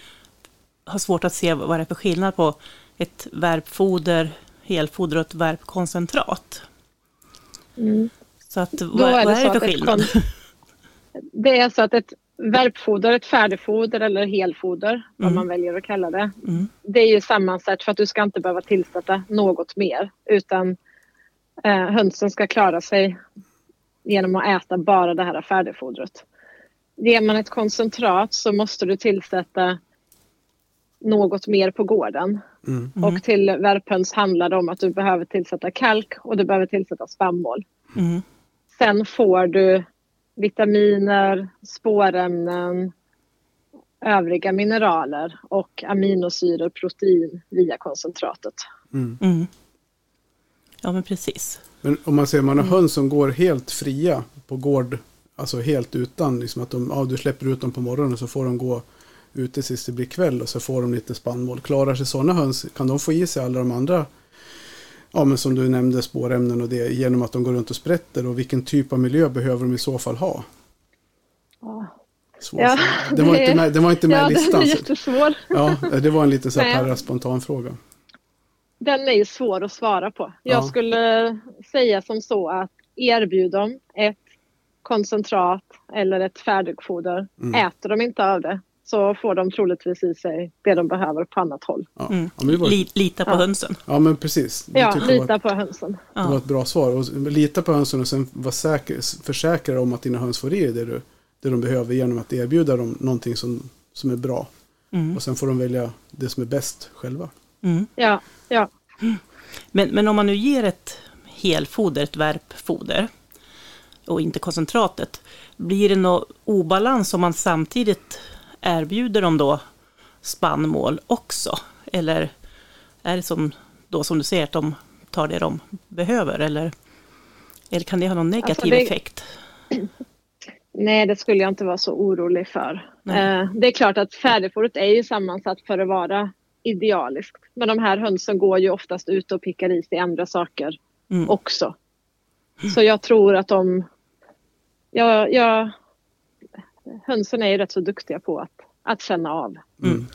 har svårt att se vad det är för skillnad på ett värpfoder, helfoder och ett värpkoncentrat. Mm. Så att, Då vad, är vad det är så det att för ett skillnad? Det är så att ett värpfoder, ett färdigfoder eller helfoder, vad Mm. man väljer att kalla det, Mm. det är ju sammansatt för att du ska inte behöva tillsätta något mer utan eh, hönsen ska klara sig genom att äta bara det här färdigfodret. Ger man ett koncentrat så måste du tillsätta något mer på gården. Mm. Mm. Och till värphöns handlar det om att du behöver tillsätta kalk och du behöver tillsätta spannmål. Mm. Sen får du vitaminer, spårämnen, övriga mineraler och aminosyror, protein via koncentratet. Mm. Mm. Ja, men precis. Men om man säger man Mm. har höns som går helt fria på gård, alltså helt utan, liksom att de, ja, du släpper ut dem på morgonen så får de gå ute tills det blir kväll och så får de lite spannmål. Klarar sig sådana höns, kan de få i sig alla de andra, ja men som du nämnde, spårämnen och det, genom att de går runt och sprätter och vilken typ av miljö behöver de i så fall ha? Ja, Svår Ja. Den var det- inte med, den var inte med ja i den listan. är jättesvår. Ja, det var en liten så här spontan fråga. Den är ju svår att svara på. Jag Ja. skulle säga som så att erbjud dem ett koncentrat eller ett färdigfoder. Mm. Äter de inte av det så får de troligtvis i sig det de behöver på annat håll. Ja, Mm. ja, var, lita på Ja. hönsen. ja men precis. Det Ja, jag var- lita på hönsen. Det var ett bra svar. Och lita på hönsen och sen vara säker, försäkra dig om att dina höns får i det, du, det de behöver genom att erbjuda dem någonting som, som är bra. Mm. Och sen får de välja det som är bäst själva. Mm. Ja, ja. Men, men om man nu ger ett helfoder, ett värpfoder, och inte koncentratet, blir det någon obalans om man samtidigt erbjuder dem då spannmål också? Eller är det som, då som du säger, att de tar det de behöver? Eller, eller kan det ha någon negativ det- effekt? [clears throat] Nej, det skulle jag inte vara så orolig för. Nej. Eh, det är klart att färdigfodret är ju sammansatt för att vara idealiskt. Men de här hönsen går ju oftast ut och pickar i sig andra saker Mm. också. Så jag tror att de... Ja, ja, hönsen är ju rätt så duktiga på att, att känna av. Mm.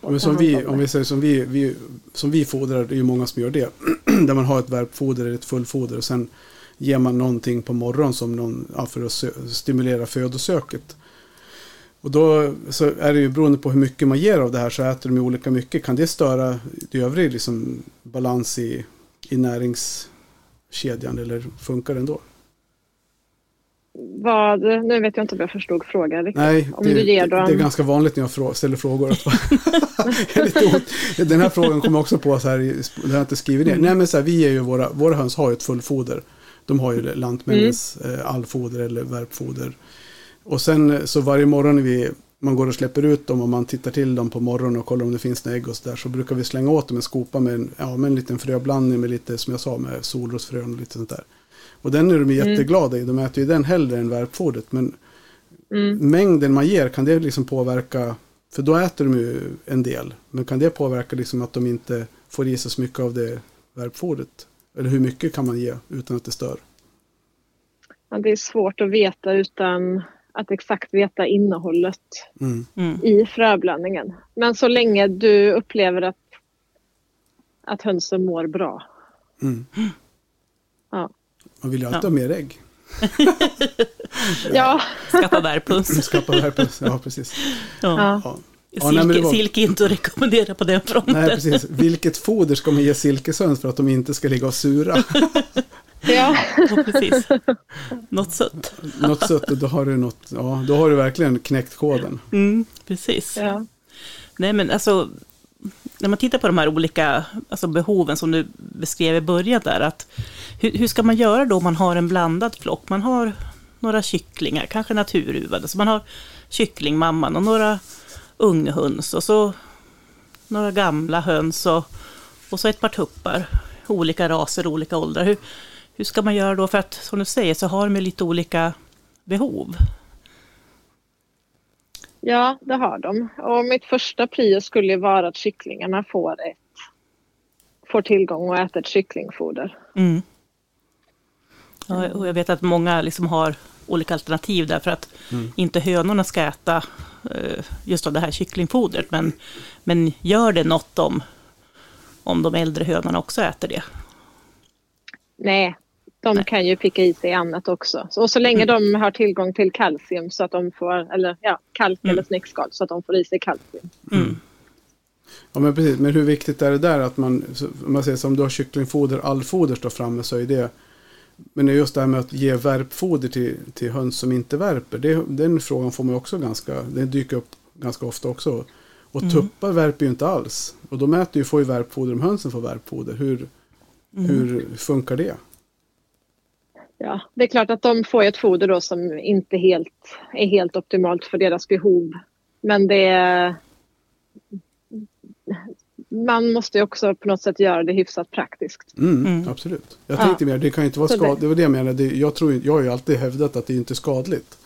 Men som vi, om vi säger som vi, vi, som vi fodrar, det är ju många som gör det. [clears throat] Där man har ett värpfoder eller ett fullfoder och sen ger man någonting på morgonen som någon, ja, för att stimulera födosöket. Och då så är det ju beroende på hur mycket man ger av det här så äter de ju olika mycket. Kan det störa i övrig liksom, balans i, i näringskedjan eller funkar det ändå? Vad, nu vet jag inte om jag förstod frågan riktigt. Nej, Om det, du ger dem- det är ganska vanligt när jag frå- ställer frågor. jag. [laughs] [laughs] Den här frågan kommer också på så här, den har jag inte skrivit ner. Nej men så här, vi är ju våra, våra höns har ju ett fullfoder. De har ju Lantmännens eh, allfoder eller värpfoder. Och sen eh, så varje morgon när vi, man går och släpper ut dem och man tittar till dem på morgonen och kollar om det finns några ägg och så där så brukar vi slänga åt dem en skopa med en, ja, med en liten fröblandning med lite, som jag sa, med solrosfrön och lite sånt där. Och den är de jätteglada i. De äter ju den hellre än värpfodret. Men Mm. mängden man ger, kan det liksom påverka, för då äter de ju en del, men kan det påverka liksom att de inte får i sig så mycket av det värpfodret? Eller hur mycket kan man ge utan att det stör? Ja, det är svårt att veta utan att exakt veta innehållet Mm. Mm. i fröblandningen. Men så länge du upplever att, att hönsen mår bra. Mm. Man vill ju alltid Ja. ha mer ägg. [laughs] Ja, Skaffa värphöns. [laughs] Skapa värpe. Ja, precis. Ja. ja. Ja. Ja, nej, Silke, var- silke inte att rekommendera på den fronten. Nej, precis. Vilket foder ska man ge silkeshöns för att de inte ska ligga och sura? ja. Ja, precis. Något sött. något sött, och då har du något, ja, då har du verkligen knäckt koden. Mm, precis. ja. Nej, men alltså, när man tittar på de här olika alltså behoven som du beskrev i början där, att hur, hur ska man göra då om man har en blandad flock? Man har några kycklingar, kanske naturuvade, så man har kycklingmamman och några unghöns och så några gamla höns och, och så ett par tuppar, olika raser, olika åldrar. Hur, hur ska man göra då? För att som du säger så har de lite olika behov. Ja, det har de. Och mitt första prio skulle ju vara att kycklingarna får, ett, får tillgång och äter ett kycklingfoder. Mm. Ja, och jag vet att många liksom har olika alternativ där för att inte hönorna ska äta eh, just av det här kycklingfodret. Men, men gör det något om, om de äldre hönorna också äter det? Nej, de Nej. kan ju picka i sig annat också. Så, och så länge de har tillgång till kalcium så att de får, eller ja, kalk eller snäckskal så att de får i sig kalcium. Mm. Ja, men precis. Men hur viktigt är det där att man, om man säger som du har kycklingfoder, allfoder står framme så är det men det är just det här med att ge värpfoder till, till höns som inte värper. Det, den frågan får man också ganska, den dyker upp ganska ofta också. Och tuppar värper ju inte alls. Och de äter ju, får ju värpfoder om hönsen får värpfoder. Hur, hur funkar det? Ja, det är klart att de får ett foder då som inte helt, är helt optimalt för deras behov. Men det är... Man måste ju också på något sätt göra det hyfsat praktiskt. Mm, Mm. Absolut. Jag Ja. tänkte mer, det kan inte vara skadligt. Det var det jag menade. Jag, tror, jag har ju alltid hävdat att det inte är skadligt.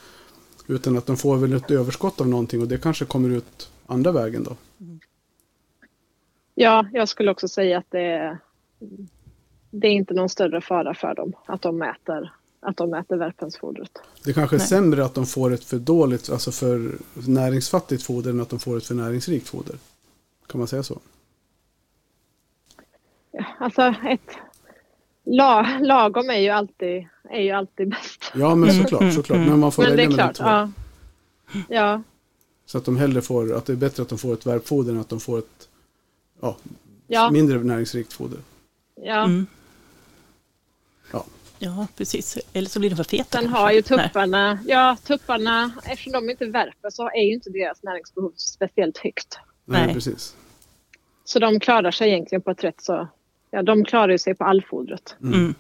Utan att de får väl ett överskott av någonting och det kanske kommer ut andra vägen då. Ja, jag skulle också säga att det är, det är inte någon större fara för dem att de äter, att de äter värphönsfodret. Det kanske är Nej. sämre att de får ett för dåligt, alltså för näringsfattigt foder än att de får ett för näringsrikt foder. Kan man säga så? Ja, alltså ett la, lagom är ju alltid, är ju alltid bäst. Ja, men såklart, mm, såklart. mm. Men man får Men det välja är mellan klart, två. ja. Ja, Så att de hellre får, att det är bättre att de får ett värpfoder än att de får ett ja, ja, mindre näringsrikt foder. ja. Mm. Ja. Ja, precis. Eller så blir de för feta. Sen kanske. har ju Nej. tupparna, ja tupparna, eftersom de inte värper så är ju inte deras näringsbehov speciellt högt. Nej, Nej. precis. Så de klarar sig egentligen på ett rätt så, ja de klarar ju sig på allfodret. Mm.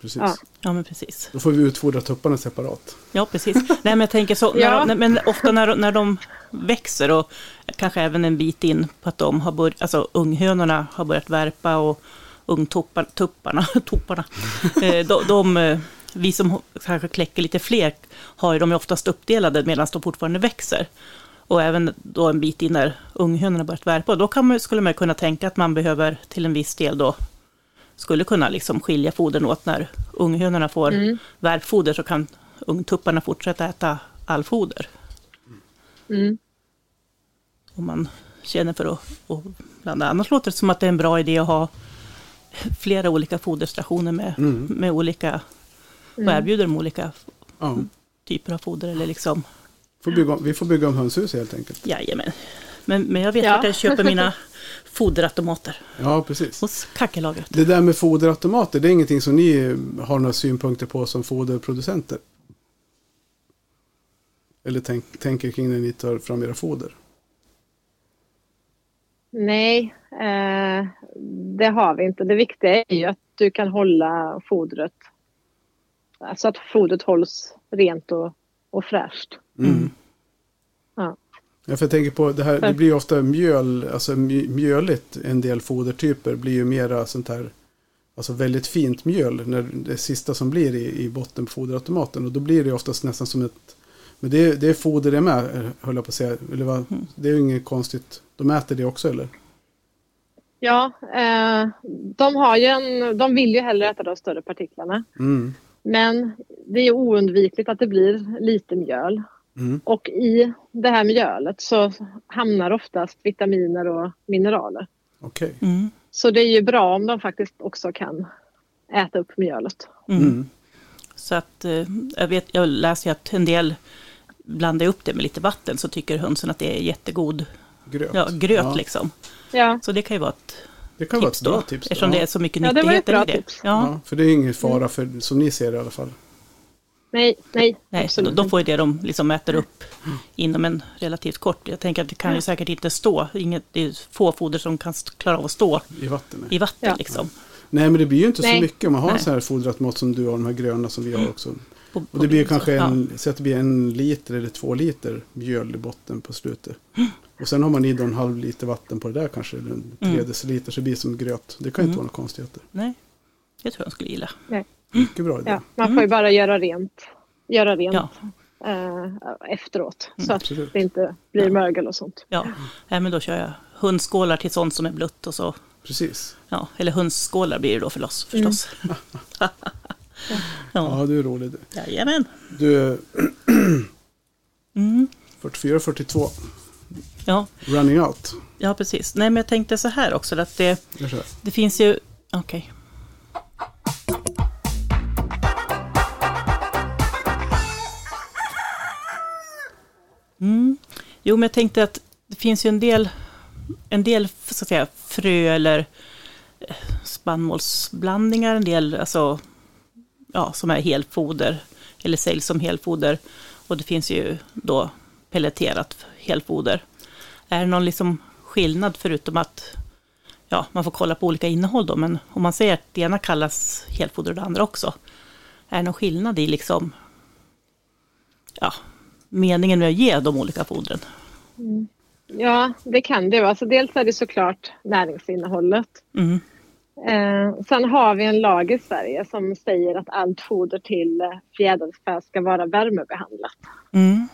precis. Ja. Ja, men precis. Då får vi utfodra tupparna separat. Ja, precis. Nej, men jag tänker så, när Ja. de, men ofta när, de- när de växer och kanske även en bit in på att de har börjat, alltså unghönorna har börjat värpa och ungtupparna, tupparna, [laughs] eh, de, de, eh, vi som kanske kläcker lite fler har ju de är oftast uppdelade medan de fortfarande växer. Och även då en bit in när unghönorna börjat värpa. Och då kan man, skulle man kunna tänka att man behöver till en viss del då skulle kunna liksom skilja fodern åt när unghönorna får Mm. värpfoder så kan ungtupparna fortsätta äta allfoder. Mm. Om man känner för att, att blanda. Annars låter det som att det är en bra idé att ha flera olika foderstationer med, Mm. med olika, och Mm. erbjuder de olika Ja. typer av foder. Eller liksom, Får bygga, vi får bygga om hönshus helt enkelt. jajamän. Men, men jag vet Ja. vart jag köper mina [laughs] foderautomater. Ja, precis. Hos kackerlagret. Det där med foderautomater, det är ingenting som ni har några synpunkter på som foderproducenter? Eller tänk, tänker kring när ni tar fram era foder? Nej, eh, det har vi inte. Det viktiga är ju att du kan hålla fodret så att fodret hålls rent och, och fräscht. Mm. Ja. Ja, för jag tänker på det här, det blir ju ofta mjöl, alltså mj- mjöligt, en del fodertyper blir ju mera sånt här, alltså väldigt fint mjöl, när det sista som blir i, i botten på foderautomaten. Och då blir det oftast nästan som ett Men det, det är foder det med, höll jag på att säga. Eller vad, Det är ju inget konstigt. De äter det också eller? Ja, eh, de, har ju en, de vill ju hellre äta de större partiklarna. Mm. Men det är oundvikligt att det blir lite mjöl. Mm. Och i det här mjölet så hamnar oftast vitaminer och mineraler. Okej. Mm. Så det är ju bra om de faktiskt också kan äta upp mjölet. Mm. Mm. Så att eh, jag, vet, jag läser ju att en del blandar upp det med lite vatten så tycker hönsen att det är jättegod Gröt. ja, gröt Ja, Ja, Så det kan ju vara ett Det kan vara tips ett bra då. tips. Då. Eftersom ja. det är så mycket Ja, det var ett nyttigheter bra i det. tips. Ja. Ja, för det är ingen fara för, som ni ser det i alla fall. nej, nej, Nej, så absolut de får ju det de liksom äter upp inom en relativt kort. Jag tänker att det kan ju säkert inte stå, inget, det är få foder som kan klara av att stå I vatten. i vatten Ja. liksom. Nej, men det blir ju inte så Nej. mycket om man har en Nej. sån här fodrat mått som du har, de här gröna som vi har också. På- Och det blir på- kanske ja. en, så att det blir en liter eller två liter mjöl i botten på slutet. Och sen har man i då en halv liter vatten på det där kanske, eller en tre Mm. deciliter, så det blir som gröt. Det kan ju inte Mm. vara några konstigheter. Nej, det tror jag skulle gilla. Mycket bra idé. Ja, man får ju bara göra rent, göra rent Ja. eh, efteråt. Mm, så att absolut. det inte blir Ja. mögel och sånt. Ja, Nej, men då kör jag hundskålar till sånt som är blött och så. Precis. Ja, eller hönsskålar blir det då för loss Mm. förstås. [laughs] ja, Ja, du är rolig du. jajamän. Du, [clears throat] Mm. 44-42, Ja, running out. ja, precis. Nej, men jag tänkte så här också att det, det finns ju... Okej. Mm. Jo, men jag tänkte att det finns ju en del, en del så att säga, frö eller eh, spannmålsblandningar, en del alltså, ja, som är helfoder eller säljs som helfoder. Och det finns ju då pelleterat helfoder. Är det någon liksom skillnad förutom att ja, man får kolla på olika innehåll då, men om man säger att det ena kallas helfoder och det andra också, är det någon skillnad i liksom, ja, meningen med att ge de olika fodren? Ja, det kan det. Alltså dels är det såklart näringsinnehållet. Mm, Eh, sen har vi en lag i Sverige som säger att allt foder till fjäderfä ska vara värmebehandlat. mm,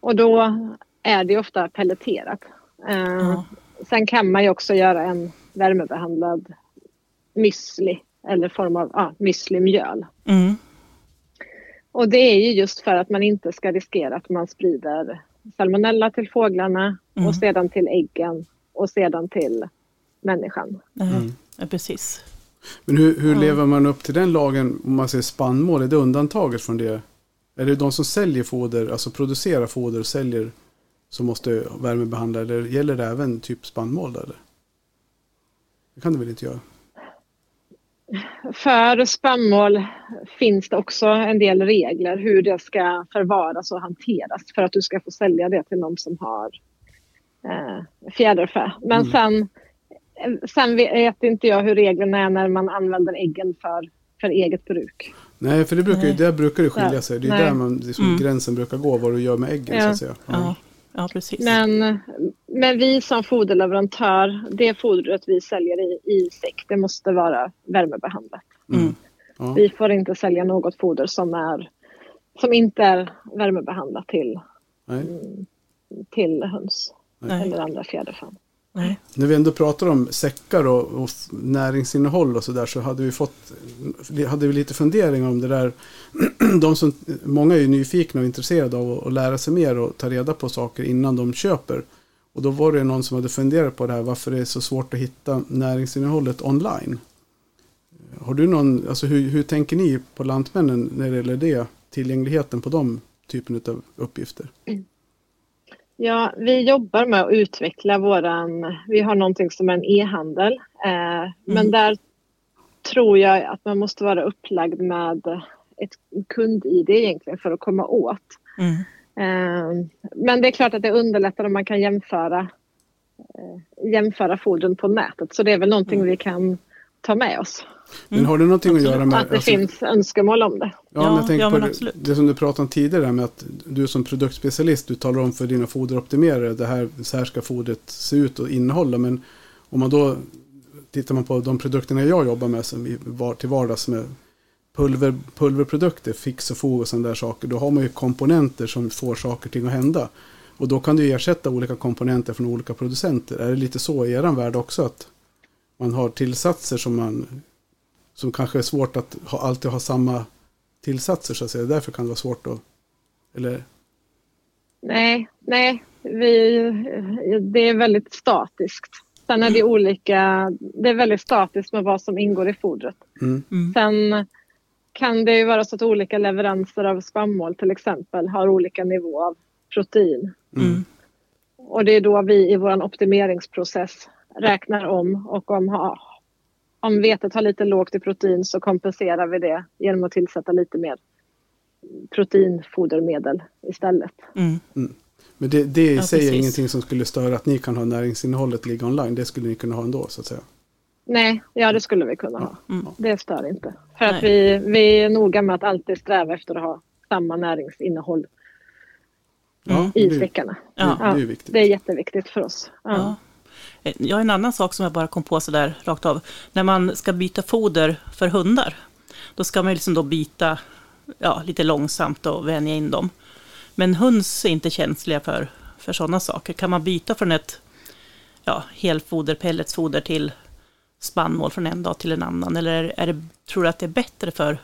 Och då är det ofta pelleterat. Eh, ja, Sen kan man ju också göra en värmebehandlad müsli eller form av ja, müslimjöl. mm, Och det är ju just för att man inte ska riskera att man sprider salmonella till fåglarna Mm. och sedan till äggen och sedan till människan. Mm. ja, precis. Men hur, hur Ja. lever man upp till den lagen om man säger spannmål? Är det undantaget från det? Är det de som säljer foder, alltså producerar foder och säljer som måste värmebehandla? Eller gäller det även typ spannmål? Eller? Det kan det väl inte göra? För spannmål finns det också en del regler hur det ska förvaras och hanteras för att du ska få sälja det till någon som har eh, fjäderfä. Men Mm. sen, sen vet inte jag hur reglerna är när man använder äggen för, för eget bruk. Nej, för det brukar, ju- där brukar det skilja Ja, sig. Det är nej. där man, liksom, Mm. gränsen brukar gå, vad du gör med äggen Ja. så att säga. Ja, ja precis. Men, men vi som foderleverantör, det fodret vi säljer i, i säck, det måste vara värmebehandlat. Mm. Ja. Vi får inte sälja något foder som, är, som inte är värmebehandlat till, Nej. till höns Nej, eller andra fjäderfän. Nej. När vi ändå pratar om säckar och, och näringsinnehåll och sådär så hade vi fått hade vi lite funderingar om det där. [clears throat] De som, många är ju nyfikna och intresserade av att, lära sig mer och ta reda på saker innan de köper. Och då var det någon som hade funderat på det här varför det är så svårt att hitta näringsinnehållet online. Har du någon, alltså hur, hur tänker ni på Lantmännen när det gäller det? Tillgängligheten på de typen av uppgifter? Ja, vi jobbar med att utveckla våran, vi har någonting som är en e-handel. Eh, Men där tror jag att man måste vara upplagd med ett kund-id egentligen för att komma åt. Mm. Eh, Men det är klart att det underlättar om man kan jämföra, eh, jämföra fodren på nätet. Så det är väl någonting vi kan ta med oss. Men har det någonting att göra med... Att det alltså- finns önskemål om det. Ja, Ja, men jag tänker ja, på det, absolut. det som du pratade om tidigare med att du som produktspecialist du talar om för dina foderoptimerare det här, så här ska fodret se ut och innehålla. Men om man då tittar man på de produkterna jag jobbar med som i var, till vardags med pulver, pulverprodukter, fix och fo och sådana där saker, då har man ju komponenter som får saker till att hända. Och då kan du ersätta olika komponenter från olika producenter. Är det lite så i er värld också? Att man har tillsatser som man som kanske är svårt att ha, alltid ha samma tillsatser så att säga. Därför kan det vara svårt att... Eller? Nej, nej. Vi, det är väldigt statiskt. Sen är det olika, det är väldigt statiskt med vad som ingår i fodret. Mm. Mm. Sen kan det ju vara så att olika leveranser av spannmål till exempel har olika nivå av protein. Mm. Och det är då vi i vår optimeringsprocess räknar om och om, ha, om vetet har lite lågt i protein så kompenserar vi det genom att tillsätta lite mer proteinfodermedel istället. Mm. Men det, det i Ja, sig är precis. ingenting som skulle störa att ni kan ha näringsinnehållet ligga online. Det skulle ni kunna ha ändå så att säga. Nej, ja det skulle vi kunna ha. Mm. Det stör inte. För att vi, vi är noga med att alltid sträva efter att ha samma näringsinnehåll Ja, i det, säckarna. det, Ja. det är ju viktigt. Det är jätteviktigt för oss. Ja. Eh, Jag har en annan sak som jag bara kom på sådär rakt av. När man ska byta foder för hundar, då ska man liksom då byta ja, lite långsamt och vänja in dem. Men höns är inte känsliga för, för sådana saker. Kan man byta från ett ja, helfoder, pelletsfoder till spannmål från en dag till en annan? Eller är det, tror du att det är bättre för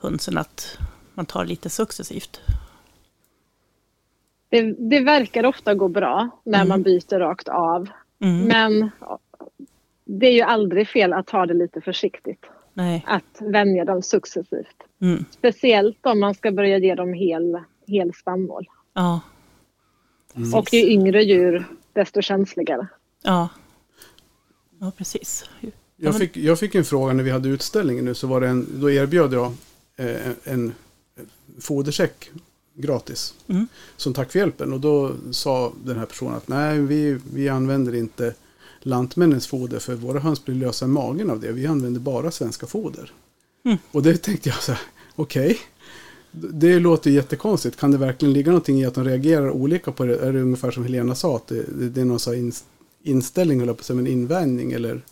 hönsen att man tar lite successivt? Det, det verkar ofta gå bra när Mm. man byter rakt av. Mm. Men det är ju aldrig fel att ta det lite försiktigt. Nej. Att vänja dem successivt. Mm. Speciellt om man ska börja ge dem hel, hel spannmål. Ja. Och ju yngre djur, desto känsligare. Ja. Ja, precis. Ja, Jag fick, jag fick en fråga när vi hade utställningen nu. Så var det en, då erbjöd jag eh, en fodersäck gratis. Mm. Som tack för hjälpen. Och då sa den här personen att nej, vi, vi använder inte Lantmännens foder för våra höns blir lösa i magen av det. Vi använder bara svenska foder. Mm. Och det tänkte jag så här, okej. Det låter ju jättekonstigt. Kan det verkligen ligga någonting i att de reagerar olika på det? Är det ungefär som Helena sa, att det, det, det är någon sån inställning, eller på att säga, en invändning eller?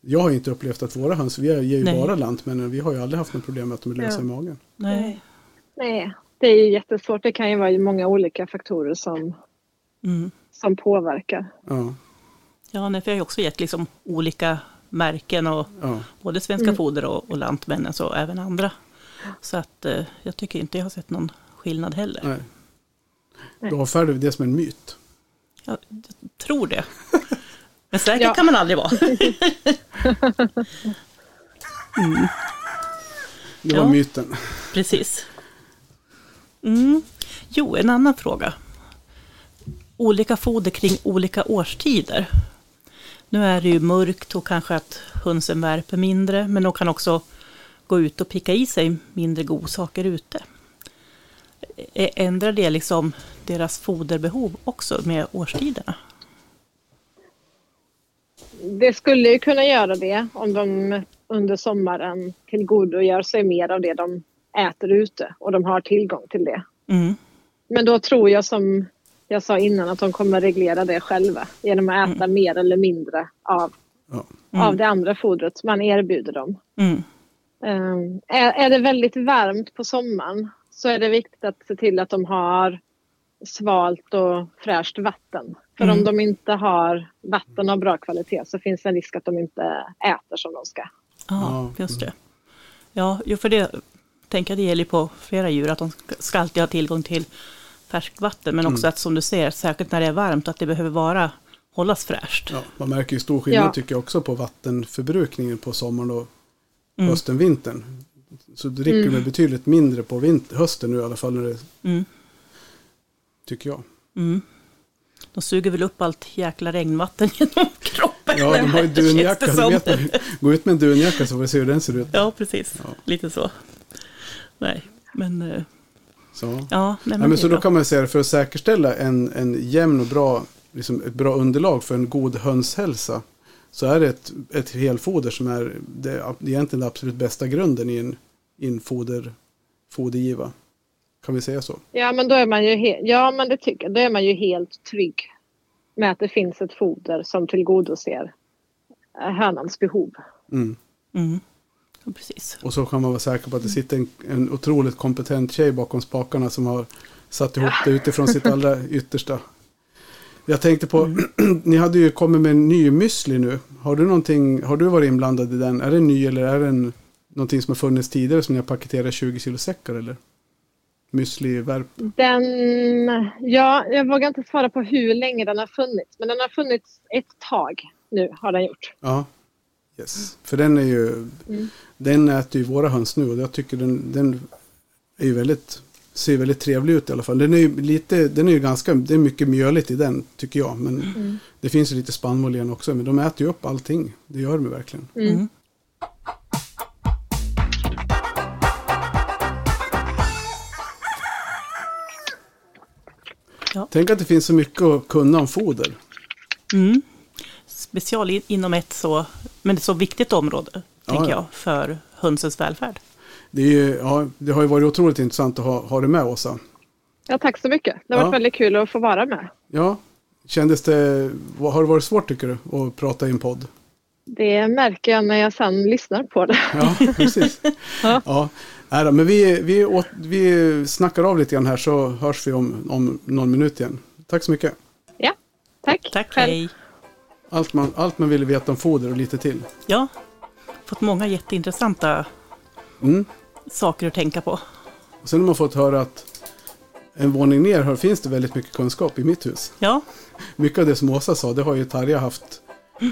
Jag har inte upplevt att våra höns, vi ger ju Nej. bara Lantmännen, vi har ju aldrig haft något problem med att de är lösa Ja. i magen. Nej. Nej, det är jättesvårt. Det kan ju vara många olika faktorer som, Mm. som påverkar. Ja, Ja, nej, för jag har ju också gett liksom olika märken och ja. både Svenska Foder och, och Lantmännens och även andra. Så att eh, jag tycker inte jag har sett någon skillnad heller. Nej. Nej. Då avfärdar vi det som en myt. Jag tror det. [laughs] Men säker Ja. kan man aldrig vara. [laughs] Det var Ja. myten. Precis. Mm. Jo, en annan fråga. Olika foder kring olika årstider. Nu är det ju mörkt och kanske att hönsen värper mindre, men de kan också gå ut och picka i sig mindre godsaker ute. Ändrar det liksom deras foderbehov också med årstiderna? Det skulle ju kunna göra det om de under sommaren tillgodogör sig mer av det de äter ute och de har tillgång till det. Mm. Men då tror jag som jag sa innan att de kommer reglera det själva genom att äta mer eller mindre av, Ja. av det andra fodret man erbjuder dem. Mm. Um, är, är det väldigt varmt på sommaren så är det viktigt att se till att de har svalt och fräscht vatten. För Mm. om de inte har vatten av bra kvalitet så finns det en risk att de inte äter som de ska. Ja, just det. Ja, för det tänker jag det gäller på flera djur, att de ska- alltid ha tillgång till färskt vatten, men också att som du ser, särskilt när det är varmt, att det behöver vara, hållas fräscht. Ja, man märker ju stor skillnad Ja. tycker jag också på vattenförbrukningen på sommaren och Mm. hösten, vintern. Så det dricker väl betydligt mindre på vinter, hösten nu i alla fall, när det, Mm. tycker jag. Mm. De suger väl upp allt jäkla regnvatten [laughs] genom kroppen. Ja, de har ju dunjacka. gå ut med en dunjacka så får vi se hur den ser ut. Ja, precis. Ja. Lite så. Nej, men eh, Så. ja, nej, men, Ja, så då kan man säga att för att säkerställa en, en jämn och bra, liksom ett bra underlag för en god hönshälsa så är det ett, ett helfoder som är det, egentligen den absolut bästa grunden i en, i en foder, fodergiva. Kan vi säga så? Ja men då är man ju, he- ja, men det tycker. Då är man ju helt trygg med att det finns ett foder som tillgodoser eh, hönans behov. Mm. Mm. Precis. Och så kan man vara säker på att det sitter en, en otroligt kompetent tjej bakom spakarna som har satt ihop det utifrån sitt allra [laughs] yttersta. Jag tänkte på, [clears throat] ni hade ju kommit med en ny müsli nu. Har du, någonting, har du varit inblandad i den? Är det ny eller är det en, någonting som har funnits tidigare som ni har paketerat 20 kilo säckar eller? Müsli-värp? Den, ja, jag vågar inte svara på hur länge den har funnits. Men den har funnits ett tag nu har den gjort. Ja. Yes. För den är ju, den äter ju våra höns nu och jag tycker den, den är ju väldigt, ser väldigt trevlig ut i alla fall. Den är ju lite, den är ju ganska, det är mycket mjöligt i den tycker jag. Men det finns ju lite spannmål i den också. Men de äter ju upp allting. Det gör de verkligen. Mm. Tänk att det finns så mycket att kunna om foder. Mm. Special in, inom ett så, men ett så viktigt område, Ja, tänker ja. jag, för hönsens välfärd. Det, är ju, ja, det har ju varit otroligt intressant att ha, ha det med Åsa. Ja, tack så mycket. Det har varit Ja. väldigt kul att få vara med. Ja, kändes det, har det varit svårt tycker du att prata i en podd? Det märker jag när jag sen lyssnar på det. Ja, precis. [laughs] Ja. ja. Då, men vi, vi, åt, vi snackar av lite grann här så hörs vi om, om någon minut igen. Tack så mycket. Ja, tack. Tack, Själv. hej. Allt man, allt man ville veta om foder och lite till. Ja, fått många jätteintressanta Mm. saker att tänka på. Och sen har man fått höra att en våning ner här finns det väldigt mycket kunskap i mitt hus. Ja, Mycket av det som Åsa sa, det har ju Tarja haft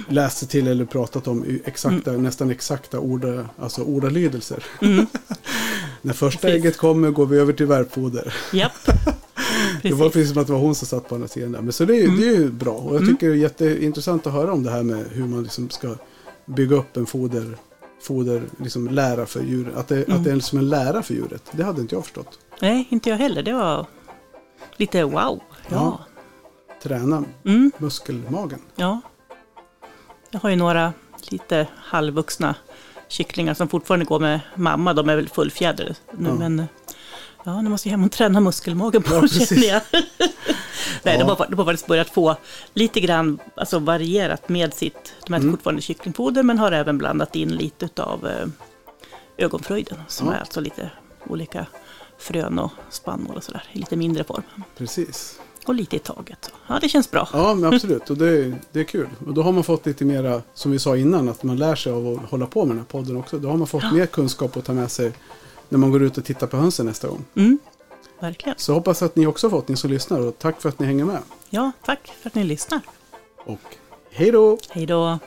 läst sig till eller pratat om exakta, nästan exakta orda, alltså ordalydelser. [laughs] När första Precis. ägget kommer går vi över till värpfoder. japp. [laughs] Det var precis som att det var hon som satt på andra sidan där. Men så det är, ju- det är ju bra. Och jag tycker det är jätteintressant att höra om det här med hur man liksom ska bygga upp en foder, foder liksom lära för djuret. Att det, att det är som en lära för djuret. Det hade inte jag förstått. Nej, inte jag heller. Det var lite wow. Ja. Träna Mm, muskelmagen. ja. Jag har ju några lite halvvuxna kycklingar som fortfarande går med mamma. De är väl fullfjädrade nu, Ja. men ja, nu måste jag hem och träna muskelmagen på Ja, känner jag. [laughs] Nej, Ja. de, har, de har faktiskt börjat få lite grann alltså, varierat med sitt, de äter Mm. fortfarande kycklingfoder men har även blandat in lite av eh, ögonfröjden som Ja. är alltså lite olika frön och spannmål och sådär i lite mindre form. Precis. Och lite i taget. Ja, det känns bra. Ja, men absolut. Och det, det är kul. Och då har man fått lite mera, som vi sa innan, att man lär sig av att hålla på med den här podden också. Då har man fått mer kunskap att ta med sig när man går ut och tittar på hönsen nästa gång. Mm, verkligen. Så hoppas att ni också fått, ni som lyssnar. Och tack för att ni hänger med. Ja, tack för att ni lyssnar. Och hej då! Hej då!